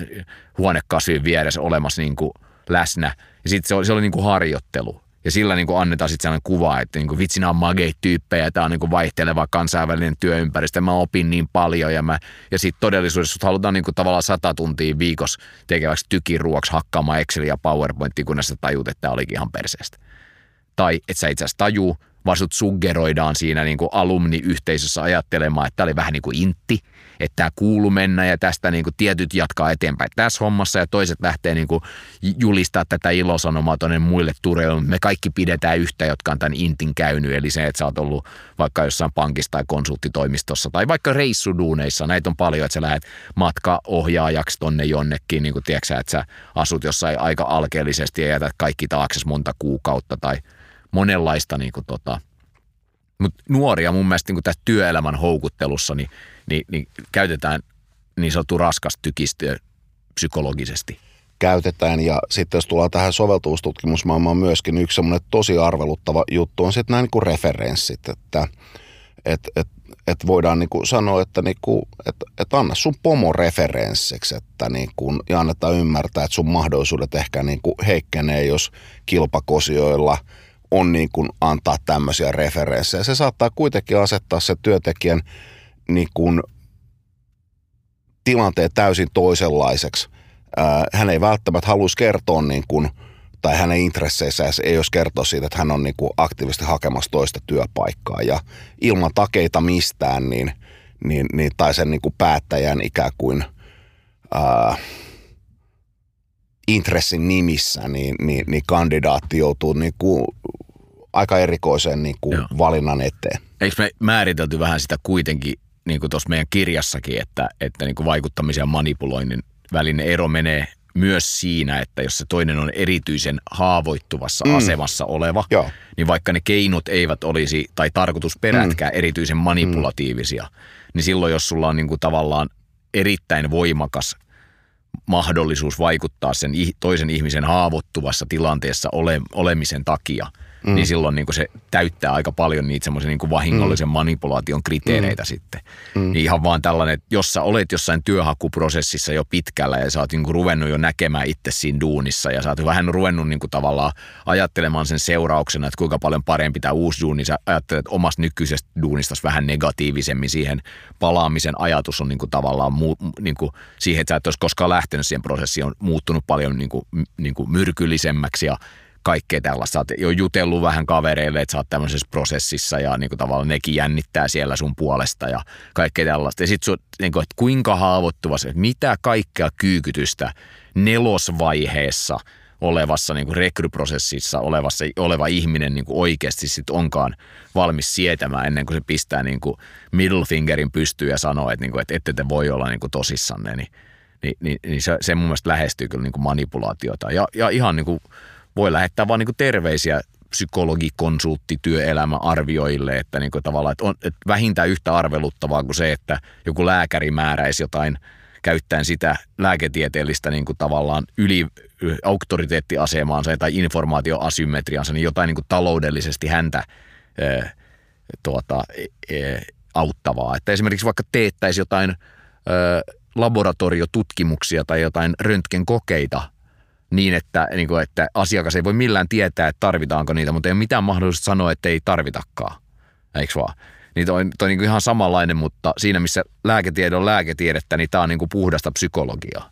huonekasvin vieressä olemassa niinku läsnä. Ja sitten se oli, se oli niinku harjoittelu. Ja sillä niin kuin annetaan sitten sellainen kuva, että niin kuin vitsi nämä on mageit-tyyppejä, tämä on niin kuin vaihteleva kansainvälinen työympäristö, mä opin niin paljon ja, mä, ja sitten todellisuudessa halutaan niin kuin tavallaan sata tuntia viikossa tekeväksi tykiruoksi hakkaamaan Excel ja PowerPointia, kunnes sä tajut, että tämä olikin ihan perseestä tai et sä itse asiassa tajuu, vaan sut suggeroidaan siinä niin kuin alumniyhteisössä ajattelemaan, että tämä oli vähän niin kuin intti, että tämä kuuluu mennä ja tästä niin kuin tietyt jatkaa eteenpäin tässä hommassa ja toiset lähtee niin kuin julistaa tätä ilosanomaa tuonne muille tureille, me kaikki pidetään yhtä, jotka on tämän intin käynyt, eli se, että sä oot ollut vaikka jossain pankissa tai konsulttitoimistossa tai vaikka reissuduuneissa, näitä on paljon, että sä lähdet matkaohjaajaksi tonne jonnekin, niin kuin tiedätkö, että sä asut jossain aika alkeellisesti ja jätät kaikki taakse monta kuukautta tai – monenlaista niin kuin tota, mutta nuoria mun mielestä niin tässä työelämän houkuttelussa niin, niin, niin käytetään niin sanottu raskas tykistö psykologisesti. Käytetään ja sitten jos tullaan tähän soveltuvuustutkimusmaailmaan myöskin yksi semmoinen tosi arveluttava juttu on sitten nämä niin kuin referenssit, että et, et, et voidaan niin kuin sanoa, että niin kuin, et, et anna sun pomo referenssiksi että niin kuin, ja annetaan ymmärtää, että sun mahdollisuudet ehkä niin kuin heikkenee, jos kilpakosioilla – on niin kuin antaa tämmöisiä referenssejä. Se saattaa kuitenkin asettaa se työntekijän niin kuin tilanteen täysin toisenlaiseksi. Hän ei välttämättä haluaisi kertoa niin kuin, tai hänen intresseissä ei olisi kertoa siitä, että hän on niin kuin aktiivisesti hakemassa toista työpaikkaa. Ja ilman takeita mistään, niin, niin, niin tai sen niin kuin päättäjän ikään kuin ää, intressin nimissä, niin, niin, niin kandidaatti joutuu niin kuin aika erikoisen niin kuin valinnan eteen. Eikö me määritelty vähän sitä kuitenkin, niin kuin tuossa meidän kirjassakin, että, että niin kuin vaikuttamisen ja manipuloinnin välinen ero menee myös siinä, että jos se toinen on erityisen haavoittuvassa mm. asemassa oleva, Joo. niin vaikka ne keinot eivät olisi, tai tarkoitusperätkään mm. erityisen manipulatiivisia, mm. niin silloin jos sulla on niin kuin tavallaan erittäin voimakas mahdollisuus vaikuttaa sen toisen ihmisen haavoittuvassa tilanteessa ole, olemisen takia, mm. niin silloin niin kuin se täyttää aika paljon niitä semmoisen niin vahingollisen mm. manipulaation kriteereitä mm. sitten. Mm. Niin ihan vaan tällainen, että jos sä olet jossain työhakuprosessissa jo pitkällä ja sä oot niin kuin ruvennut jo näkemään itse siinä duunissa ja sä oot vähän ruvennut niin kuin tavallaan ajattelemaan sen seurauksena, että kuinka paljon parempi tämä uusi duuni, sä ajattelet omasta nykyisestä duunista vähän negatiivisemmin siihen palaamisen ajatus on niin kuin tavallaan muu, niin kuin siihen, että sä et olisi koskaan lähtenyt siihen prosessiin, on muuttunut paljon niin kuin, niin kuin myrkyllisemmäksi ja kaikkea tällaista. Oot jo jutellut vähän kavereille, että sä oot tämmöisessä prosessissa ja niin kuin tavallaan nekin jännittää siellä sun puolesta ja kaikkea tällaista. Ja sitten niin kuin, että kuinka haavoittuva se, että mitä kaikkea kyykytystä nelosvaiheessa olevassa niin kuin rekryprosessissa olevassa, oleva ihminen niin kuin oikeasti sit onkaan valmis sietämään ennen kuin se pistää niin kuin middle fingerin pystyyn ja sanoo, että, niin kuin, että ette te voi olla niin kuin tosissanne, niin, niin, niin, niin se, se mun mielestä lähestyy kyllä niin kuin manipulaatiota. Ja, ja ihan niin kuin voi lähettää vaan niin kuin terveisiä psykologikonsultti työelämäarvioille, että niin kuin tavallaan, että on että vähintään yhtä arveluttavaa kuin se, että joku lääkäri määräisi jotain käyttäen sitä lääketieteellistä niin kuin tavallaan yli auktoriteettiasemaansa tai informaatioasymmetriansa, niin jotain niin kuin taloudellisesti häntä e, tuota, e, auttavaa. Että esimerkiksi vaikka teettäisi jotain e, laboratoriotutkimuksia tai jotain röntgenkokeita niin, että, niin kuin, että asiakas ei voi millään tietää, että tarvitaanko niitä, mutta ei ole mitään mahdollisuutta sanoa, että ei tarvitakaan. Eikö vaan? Niin toi, toi niin kuin ihan samanlainen, mutta siinä missä lääketiede on lääketiedettä, niin tämä on niin kuin puhdasta psykologiaa.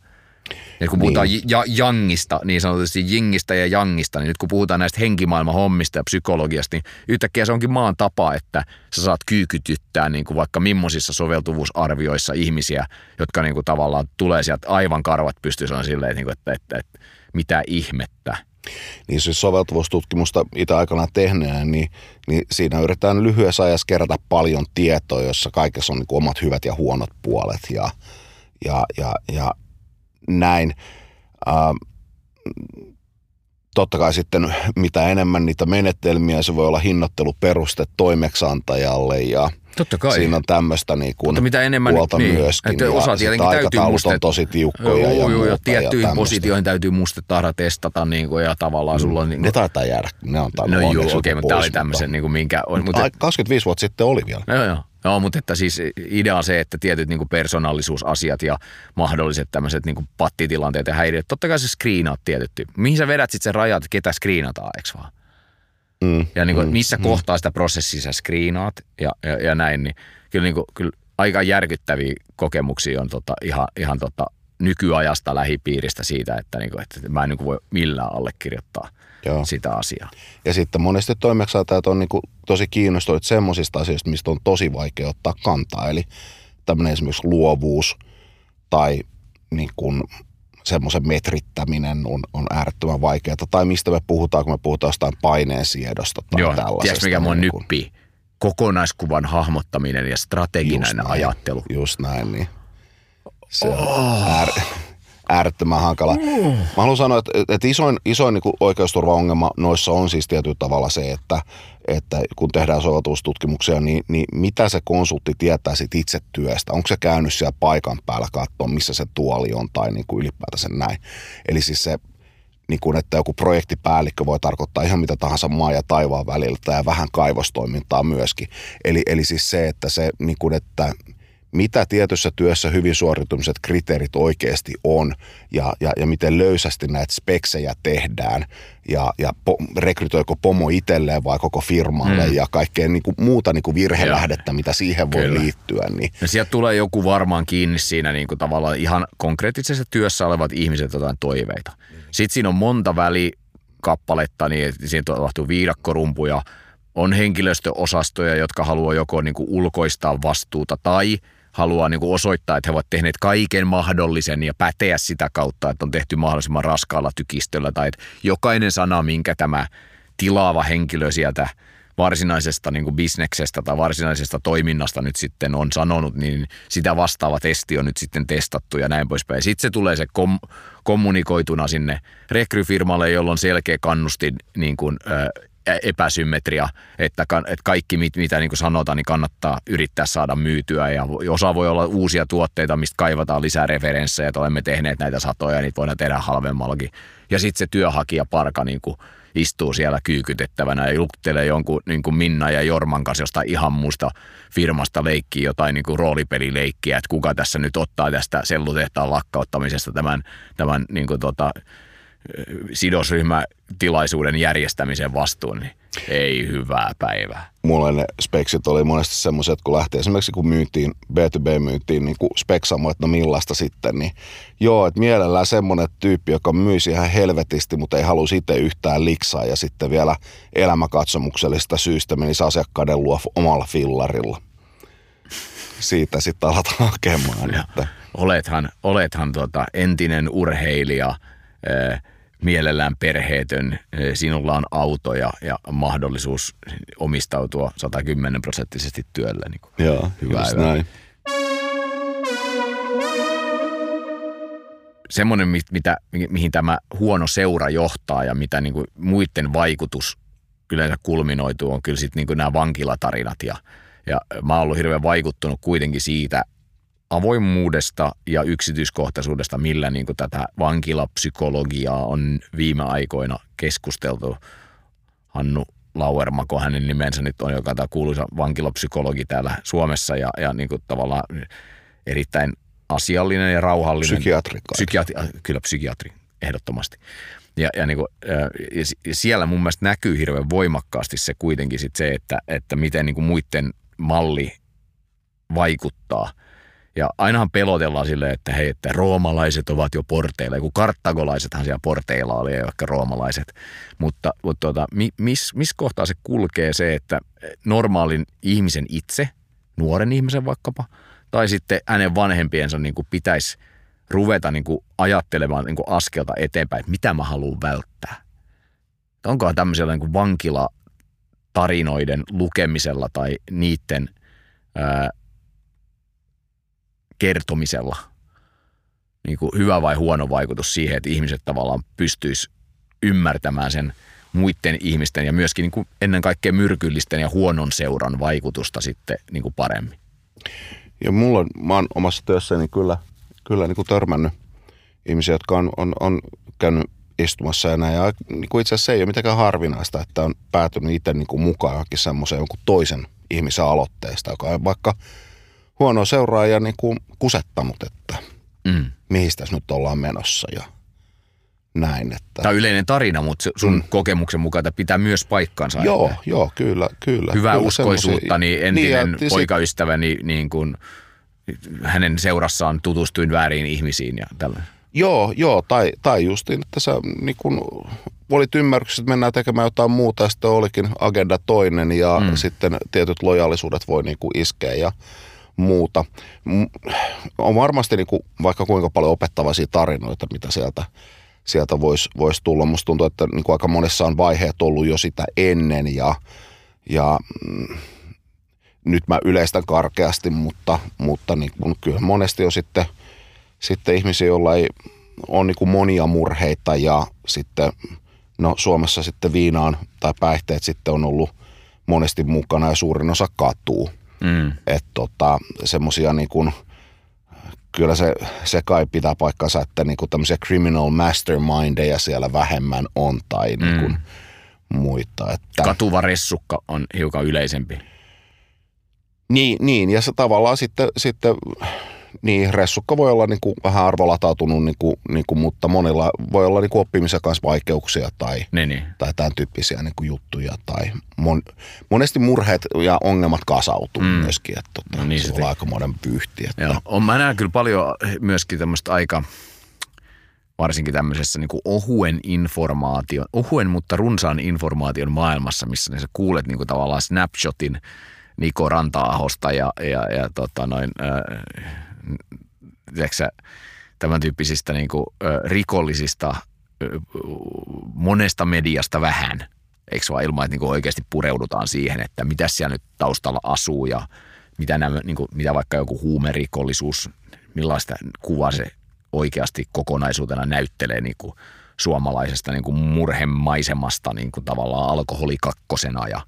Ja kun puhutaan niin. ja, jangista, niin sanotusti jingistä ja jangista, niin nyt kun puhutaan näistä henkimaailman hommista ja psykologiasta, niin yhtäkkiä se onkin maan tapa, että sä saat kyykytyttää niin kuin vaikka millaisissa soveltuvuusarvioissa ihmisiä, jotka niin kuin tavallaan tulee sieltä aivan karvat pystyssä silleen, että, että, että, että mitä ihmettä. Niin siis soveltuvuustutkimusta itse aikanaan tehneen, niin, niin siinä yritetään lyhyessä ajassa kerätä paljon tietoa, jossa kaikessa on niin kuin omat hyvät ja huonot puolet ja, ja, ja, ja näin. Ähm, totta kai sitten mitä enemmän niitä menetelmiä, se voi olla hinnoitteluperuste toimeksiantajalle ja – Totta kai. Siinä on tämmöistä niin kuin mitä enemmän, puolta niin, myöskin. Että osa tietenkin täytyy musta, on tosi tiukkoja joo, ja, joo, ja Tiettyihin ja positioihin täytyy musta tahda testata niin kuin, ja tavallaan mm. sulla on... Niin kuin, ne taitaa jäädä, ne on tainnut No joo, okei, okay, mutta tämä oli tämmöisen, niin kuin minkä... On, mutta, 25 vuotta sitten oli vielä. Joo, joo. Joo, mutta että siis idea on se, että tietyt niin persoonallisuusasiat ja mahdolliset tämmöiset niin pattitilanteet ja häiriöt, totta kai se screenaat tietysti. Mihin sä vedät sitten sen rajat, ketä screenataan, eikö vaan? Mm, ja niin kuin, mm, missä mm. kohtaa sitä prosessia sä screenaat ja, ja, ja näin, niin kyllä, niin kuin, kyllä aika järkyttäviä kokemuksia on tota, ihan, ihan tota, nykyajasta lähipiiristä siitä, että, niin kuin, että mä en niin kuin voi millään allekirjoittaa Joo. sitä asiaa. Ja sitten monesti toimeksiantajat on niin kuin tosi kiinnostuneet semmoisista asioista, mistä on tosi vaikea ottaa kantaa. Eli tämmöinen esimerkiksi luovuus tai niin kuin semmoisen metrittäminen on, on äärettömän vaikeaa. Tai mistä me puhutaan, kun me puhutaan jostain siedosta tai Joo, tällaisesta. Tiedätkö mikä mua niin nyppii? Kokonaiskuvan hahmottaminen ja strateginen just näin, ajattelu. Just näin, niin. Se on oh. äär, äärettömän hankala. Mm. Mä haluan sanoa, että, että isoin, isoin niin oikeusturvaongelma noissa on siis tietyllä tavalla se, että, että kun tehdään soveltuvuustutkimuksia, niin, niin mitä se konsultti tietää sit itse työstä? Onko se käynyt siellä paikan päällä katsoa, missä se tuoli on tai niin kuin ylipäätänsä näin? Eli siis se niin kuin, että joku projektipäällikkö voi tarkoittaa ihan mitä tahansa maa ja taivaan välillä tai vähän kaivostoimintaa myöskin. Eli, eli siis se, että se, niin kuin, että mitä tietyssä työssä hyvin suoritumiset kriteerit oikeasti on ja, ja, ja miten löysästi näitä speksejä tehdään ja, ja po, rekrytoiko pomo itselleen vai koko firmalle mm. ja kaikkea niin kuin, muuta niin kuin virhelähdettä, mitä siihen voi Kyllä. liittyä. Niin. Ja sieltä tulee joku varmaan kiinni siinä niin kuin tavallaan ihan konkreettisessa työssä olevat ihmiset jotain toiveita. Sitten siinä on monta välikappaletta, niin siinä tapahtuu viidakkorumpuja, on henkilöstöosastoja, jotka haluaa joko niin kuin ulkoistaa vastuuta tai – haluaa niin kuin osoittaa, että he ovat tehneet kaiken mahdollisen ja päteä sitä kautta, että on tehty mahdollisimman raskaalla tykistöllä tai että jokainen sana, minkä tämä tilaava henkilö sieltä varsinaisesta niin kuin bisneksestä tai varsinaisesta toiminnasta nyt sitten on sanonut, niin sitä vastaava testi on nyt sitten testattu ja näin poispäin. Sitten se tulee se kom- kommunikoituna sinne rekryfirmalle, jolla on selkeä kannustin niin kuin, ö, epäsymmetria, että, että kaikki mit, mitä niin kuin sanotaan, niin kannattaa yrittää saada myytyä ja osa voi olla uusia tuotteita, mistä kaivataan lisää referenssejä, että olemme tehneet näitä satoja ja niitä voidaan tehdä halvemmallakin. Ja sitten se työhakija parka niin kuin istuu siellä kyykytettävänä ja juttelee jonkun niin kuin Minna ja Jorman kanssa jostain ihan muusta firmasta leikkiä jotain niin kuin roolipelileikkiä, että kuka tässä nyt ottaa tästä sellutehtaan lakkauttamisesta tämän, tämän niin kuin tota, sidosryhmätilaisuuden järjestämisen vastuun, niin ei hyvää päivää. Mulle ne speksit oli monesti semmoiset, että kun lähtee esimerkiksi kun myytiin, B2B myytiin niin speksamo, että no millaista sitten, niin joo, että mielellään semmoinen tyyppi, joka myisi ihan helvetisti, mutta ei halua itse yhtään liksaa ja sitten vielä elämäkatsomuksellista syystä menisi asiakkaiden luo omalla fillarilla. Siitä sitten aletaan hakemaan. Että. Olethan, olethan tota entinen urheilija, mielellään perheetön, sinulla on auto ja, ja mahdollisuus omistautua 110 prosenttisesti työlle. Niin kuin Joo, hyvä, just hyvä. näin. Semmoinen, mitä, mihin tämä huono seura johtaa ja mitä niin kuin muiden vaikutus yleensä kulminoituu, on kyllä sitten niin nämä vankilatarinat. Ja, ja mä oon ollut hirveän vaikuttunut kuitenkin siitä, avoimuudesta ja yksityiskohtaisuudesta, millä niin kuin tätä vankilapsykologiaa on viime aikoina keskusteltu. Hannu Lauermako hänen nimensä nyt on, joka tämä kuuluisa vankilapsykologi täällä Suomessa ja, ja niin kuin tavallaan erittäin asiallinen ja rauhallinen. Psykiatri. Psykiatri, kyllä psykiatri, ehdottomasti. Ja, ja, niin kuin, ja siellä mun mielestä näkyy hirveän voimakkaasti se kuitenkin sit se, että, että miten niin kuin muiden malli vaikuttaa – ja ainahan pelotellaan silleen, että hei, että roomalaiset ovat jo porteilla, kun karttagolaisethan siellä porteilla oli, ja vaikka roomalaiset. Mutta, mutta tuota, missä mis kohtaa se kulkee se, että normaalin ihmisen itse, nuoren ihmisen vaikkapa, tai sitten hänen vanhempiensa niin kuin pitäisi ruveta niin kuin ajattelemaan niin kuin askelta eteenpäin, että mitä mä haluan välttää. Onkohan tämmöisellä niin kuin vankilatarinoiden lukemisella tai niiden ää, kertomisella niin kuin hyvä vai huono vaikutus siihen, että ihmiset tavallaan pystyis ymmärtämään sen muiden ihmisten ja myöskin niin kuin ennen kaikkea myrkyllisten ja huonon seuran vaikutusta sitten niin kuin paremmin. Ja mulla on, mä oon omassa työssäni kyllä, kyllä niin kuin törmännyt ihmisiä, jotka on, on, on käynyt istumassa ja näin. Ja niin kuin itse asiassa ei ole mitenkään harvinaista, että on päätynyt itse niin kuin mukaan johonkin semmoiseen jonkun toisen ihmisen aloitteesta, joka on vaikka – huono seuraaja niin kuin kusettanut, että mm. mihin tässä nyt ollaan menossa ja näin. Että... Tämä on yleinen tarina, mutta sun mm. kokemuksen mukaan pitää myös paikkansa. Joo, että joo, kyllä, kyllä. Hyvää kyllä uskoisuutta, niin entinen niin, poikaystäväni, niin kuin, hänen seurassaan tutustuin väärin ihmisiin ja tällainen. Joo, joo, tai, tai justiin, että sä niin kun, olit ymmärryksessä, että mennään tekemään jotain muuta, ja sitten olikin agenda toinen, ja mm. sitten tietyt lojaalisuudet voi niin kuin iskeä, ja muuta. On varmasti niin kuin, vaikka kuinka paljon opettavaisia tarinoita, mitä sieltä, sieltä voisi vois tulla. Musta tuntuu, että niin kuin aika monessa on vaiheet ollut jo sitä ennen ja, ja mm, nyt mä yleistän karkeasti, mutta, mutta niin kuin, kyllä monesti on sitten, sitten ihmisiä, joilla ei ole niin kuin monia murheita ja sitten no Suomessa sitten viinaan tai päihteet sitten on ollut monesti mukana ja suurin osa katuu. Mm. Että tota, semmosia niin kuin, kyllä se, se kai pitää paikkansa, että niin kuin tämmöisiä criminal mastermindeja siellä vähemmän on tai niin kuin mm. muita. Että... Katuva ressukka on hiukan yleisempi. Niin, niin, ja se tavallaan sitten, sitten niin, ressukka voi olla niin kuin vähän arvolatautunut, niin kuin, niin kuin, mutta monilla voi olla niin kuin oppimisen kanssa vaikeuksia tai, niin, niin. tai tämän tyyppisiä niin kuin juttuja. Tai mon, monesti murheet ja ongelmat kasautuu mm. myöskin, että tota, no niin, se, on aikamoinen pyyhti. Että. Joo, on, mä näen kyllä paljon myöskin tämmöistä aika varsinkin tämmöisessä niin kuin ohuen informaation, ohuen mutta runsaan informaation maailmassa, missä sä kuulet niin kuin tavallaan snapshotin Niko Ranta-ahosta ja, ja, ja tota noin, äh, tiedätkö, tämän tyyppisistä niin kuin, rikollisista monesta mediasta vähän, eikö vaan ilman, että niin kuin oikeasti pureudutaan siihen, että mitä siellä nyt taustalla asuu ja mitä, nämä, niin kuin, mitä vaikka joku huumerikollisuus, millaista kuvaa se oikeasti kokonaisuutena näyttelee niin kuin suomalaisesta niin kuin murhemaisemasta niin kuin tavallaan alkoholikakkosena ja,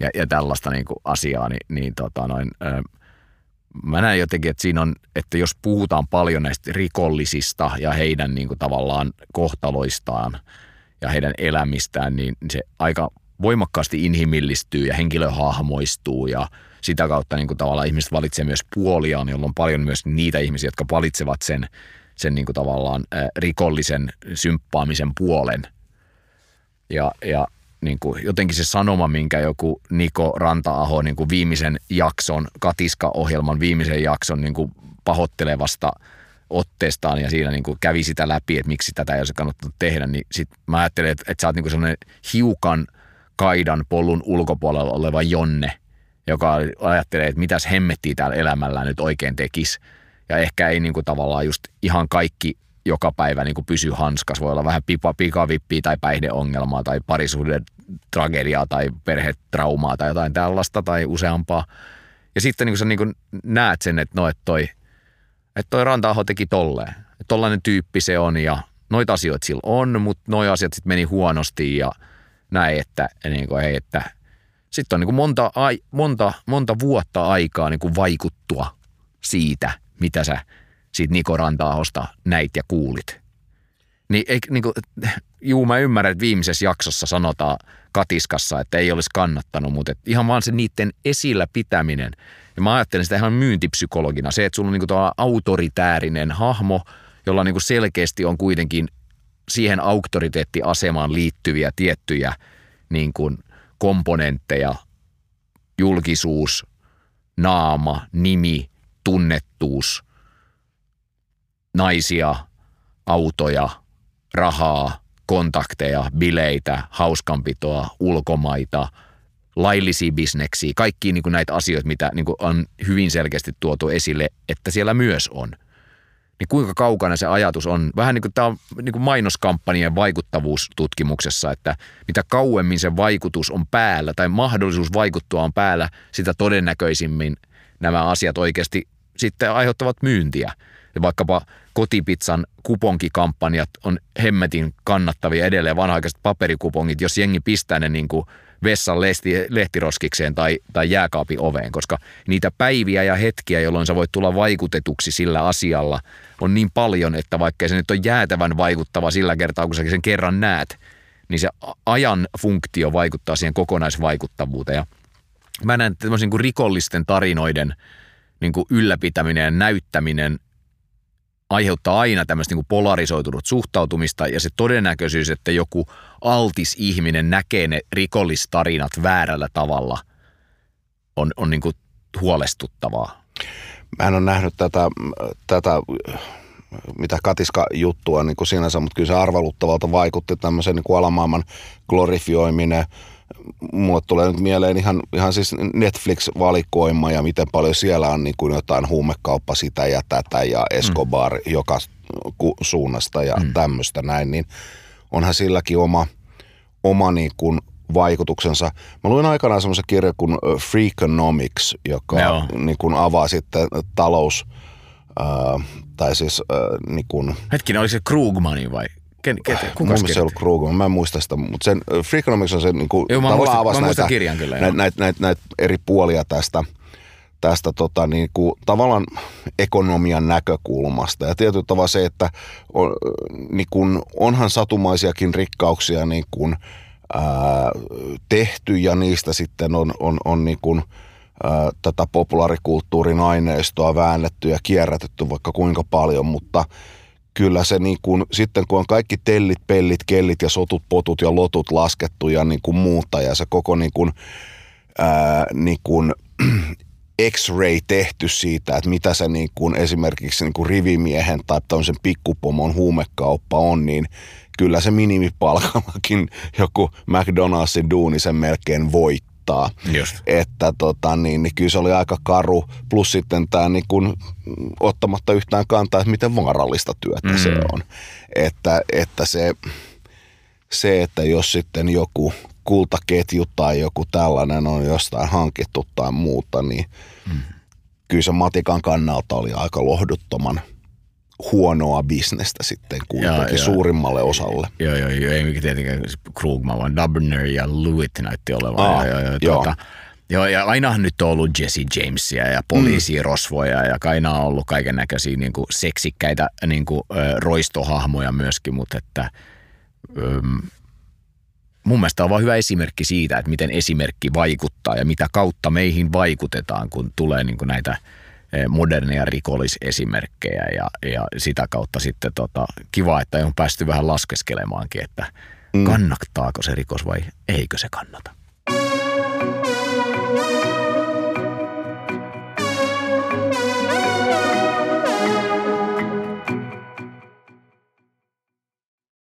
ja, ja tällaista niin kuin asiaa, niin, niin tota noin, ö, mä näen jotenkin, että siinä on, että jos puhutaan paljon näistä rikollisista ja heidän niin kuin tavallaan kohtaloistaan ja heidän elämistään, niin se aika voimakkaasti inhimillistyy ja henkilö hahmoistuu ja sitä kautta niin kuin tavallaan ihmiset valitsee myös puoliaan, jolloin on paljon myös niitä ihmisiä, jotka valitsevat sen, sen niin kuin tavallaan rikollisen symppaamisen puolen. Ja, ja niin kuin jotenkin se sanoma, minkä joku Niko Ranta-aho niin kuin viimeisen jakson, Katiska-ohjelman viimeisen jakson niin kuin pahoittelevasta otteestaan ja siinä niin kuin kävi sitä läpi, että miksi tätä ei olisi kannattanut tehdä, niin sit mä ajattelen, että, että sä oot niin sellainen hiukan kaidan polun ulkopuolella oleva Jonne, joka ajattelee, että mitäs hemmettiä täällä elämällä nyt oikein tekisi. Ja ehkä ei niin kuin tavallaan just ihan kaikki joka päivä niin kuin pysy hanskas. Voi olla vähän pipa, pikavippiä tai päihdeongelmaa tai parisuuden tragediaa tai perhetraumaa tai jotain tällaista tai useampaa. Ja sitten niin kuin sä niin kuin näet sen, että no, että toi, että toi ranta teki tolleen. Että tollainen tyyppi se on ja noita asioita sillä on, mutta noi asiat sitten meni huonosti ja näin, että, niin kuin, hei, että sitten on niin kuin monta, monta, monta vuotta aikaa niin kuin vaikuttua siitä, mitä sä siitä Niko Rantaahosta näit ja kuulit. Niin, ei, niin kuin, juu, mä ymmärrän, että viimeisessä jaksossa sanotaan katiskassa, että ei olisi kannattanut, mutta et ihan vaan se niiden esillä pitäminen. Ja mä ajattelen sitä ihan myyntipsykologina. Se, että sulla on niin kuin autoritäärinen hahmo, jolla niin kuin selkeästi on kuitenkin siihen auktoriteettiasemaan liittyviä tiettyjä niin kuin komponentteja, julkisuus, naama, nimi, tunnettuus, naisia, autoja, rahaa, kontakteja, bileitä, hauskanpitoa, ulkomaita, laillisia bisneksiä, kaikki niin kuin näitä asioita, mitä niin kuin on hyvin selkeästi tuotu esille, että siellä myös on – niin kuinka kaukana se ajatus on. Vähän niin kuin tämä on niin kuin mainoskampanjien vaikuttavuustutkimuksessa, että mitä kauemmin se vaikutus on päällä tai mahdollisuus vaikuttua on päällä, sitä todennäköisimmin nämä asiat oikeasti sitten aiheuttavat myyntiä. Ja vaikkapa kotipizzan kuponkikampanjat on hemmetin kannattavia edelleen vanha-aikaiset paperikupongit, jos jengi pistää ne niin kuin vessan lehti, lehtiroskikseen tai, tai jääkaapin oveen, koska niitä päiviä ja hetkiä, jolloin sä voit tulla vaikutetuksi sillä asialla, on niin paljon, että vaikka se nyt on jäätävän vaikuttava sillä kertaa, kun sä sen kerran näet, niin se ajan funktio vaikuttaa siihen kokonaisvaikuttavuuteen. Ja mä näen tämmöisen niin rikollisten tarinoiden niin kuin ylläpitäminen ja näyttäminen aiheuttaa aina tämmöistä niin polarisoitunut suhtautumista ja se todennäköisyys, että joku altis ihminen näkee ne rikollistarinat väärällä tavalla on, on niin kuin huolestuttavaa. Mä en ole nähnyt tätä, tätä mitä Katiska-juttua niin kuin sinänsä, mutta kyllä se arvaluttavalta vaikutti tämmöisen niin kuin alamaailman glorifioiminen – mulle tulee nyt mieleen ihan, ihan siis Netflix-valikoima ja miten paljon siellä on niin kuin jotain huumekauppa sitä ja tätä ja Escobar mm. joka suunnasta ja mm. tämmöistä näin, niin onhan silläkin oma, oma niin kuin vaikutuksensa. Mä luin aikanaan semmoisen kirjan kuin Freakonomics, joka Joo. niin kuin avaa sitten talous, äh, tai siis äh, niin kuin... Hetkinen, oli se Krugmani vai? Ken, ket, kuka Mun se ollut Krugman, mä en muista sitä, mutta sen Freakonomics on se niin kuin, Joo, mä muistan, mä näitä, kirjan kyllä. Näitä, näitä, näitä, näitä, eri puolia tästä, tästä tota, niin kuin, tavallaan ekonomian näkökulmasta. Ja tietyllä tavalla se, että on, niin kuin, onhan satumaisiakin rikkauksia niin kuin, ää, tehty ja niistä sitten on, on, on niin kuin, ää, tätä populaarikulttuurin aineistoa väännetty ja kierrätetty vaikka kuinka paljon, mutta – kyllä se niin kuin, sitten kun on kaikki tellit, pellit, kellit ja sotut, potut ja lotut laskettu ja niin kuin muuta ja se koko niin kuin, ää, niin kuin X-ray tehty siitä, että mitä se niin kuin esimerkiksi niin kuin rivimiehen tai tämmöisen pikkupomon huumekauppa on, niin kyllä se minimipalkallakin joku McDonald'sin duuni sen melkein voittaa kohtaa. Just. Että tota, niin, niin kyllä se oli aika karu. Plus sitten tämä niin kun, ottamatta yhtään kantaa, että miten vaarallista työtä mm. se on. Että, että se, se, että jos sitten joku kultaketju tai joku tällainen on jostain hankittu tai muuta, niin mm. kyllä se matikan kannalta oli aika lohduttoman huonoa bisnestä sitten kuitenkin suurimmalle osalle. Joo, joo, joo, ei mikä tietenkään Krugman, vaan Dubner ja Lewitt näytti olevan. Aa, joo, joo, joo, joo. Tuota, joo, ja ainahan nyt on ollut Jesse Jamesia ja poliisirosvoja ja aina on ollut kaiken näköisiä niin seksikkäitä niin kuin, ö, roistohahmoja myöskin, mutta että öm, mun mielestä on vaan hyvä esimerkki siitä, että miten esimerkki vaikuttaa ja mitä kautta meihin vaikutetaan, kun tulee niin kuin näitä moderneja rikollisesimerkkejä ja, ja sitä kautta sitten tota, kiva, että on päästy vähän laskeskelemaankin, että kannattaako se rikos vai eikö se kannata.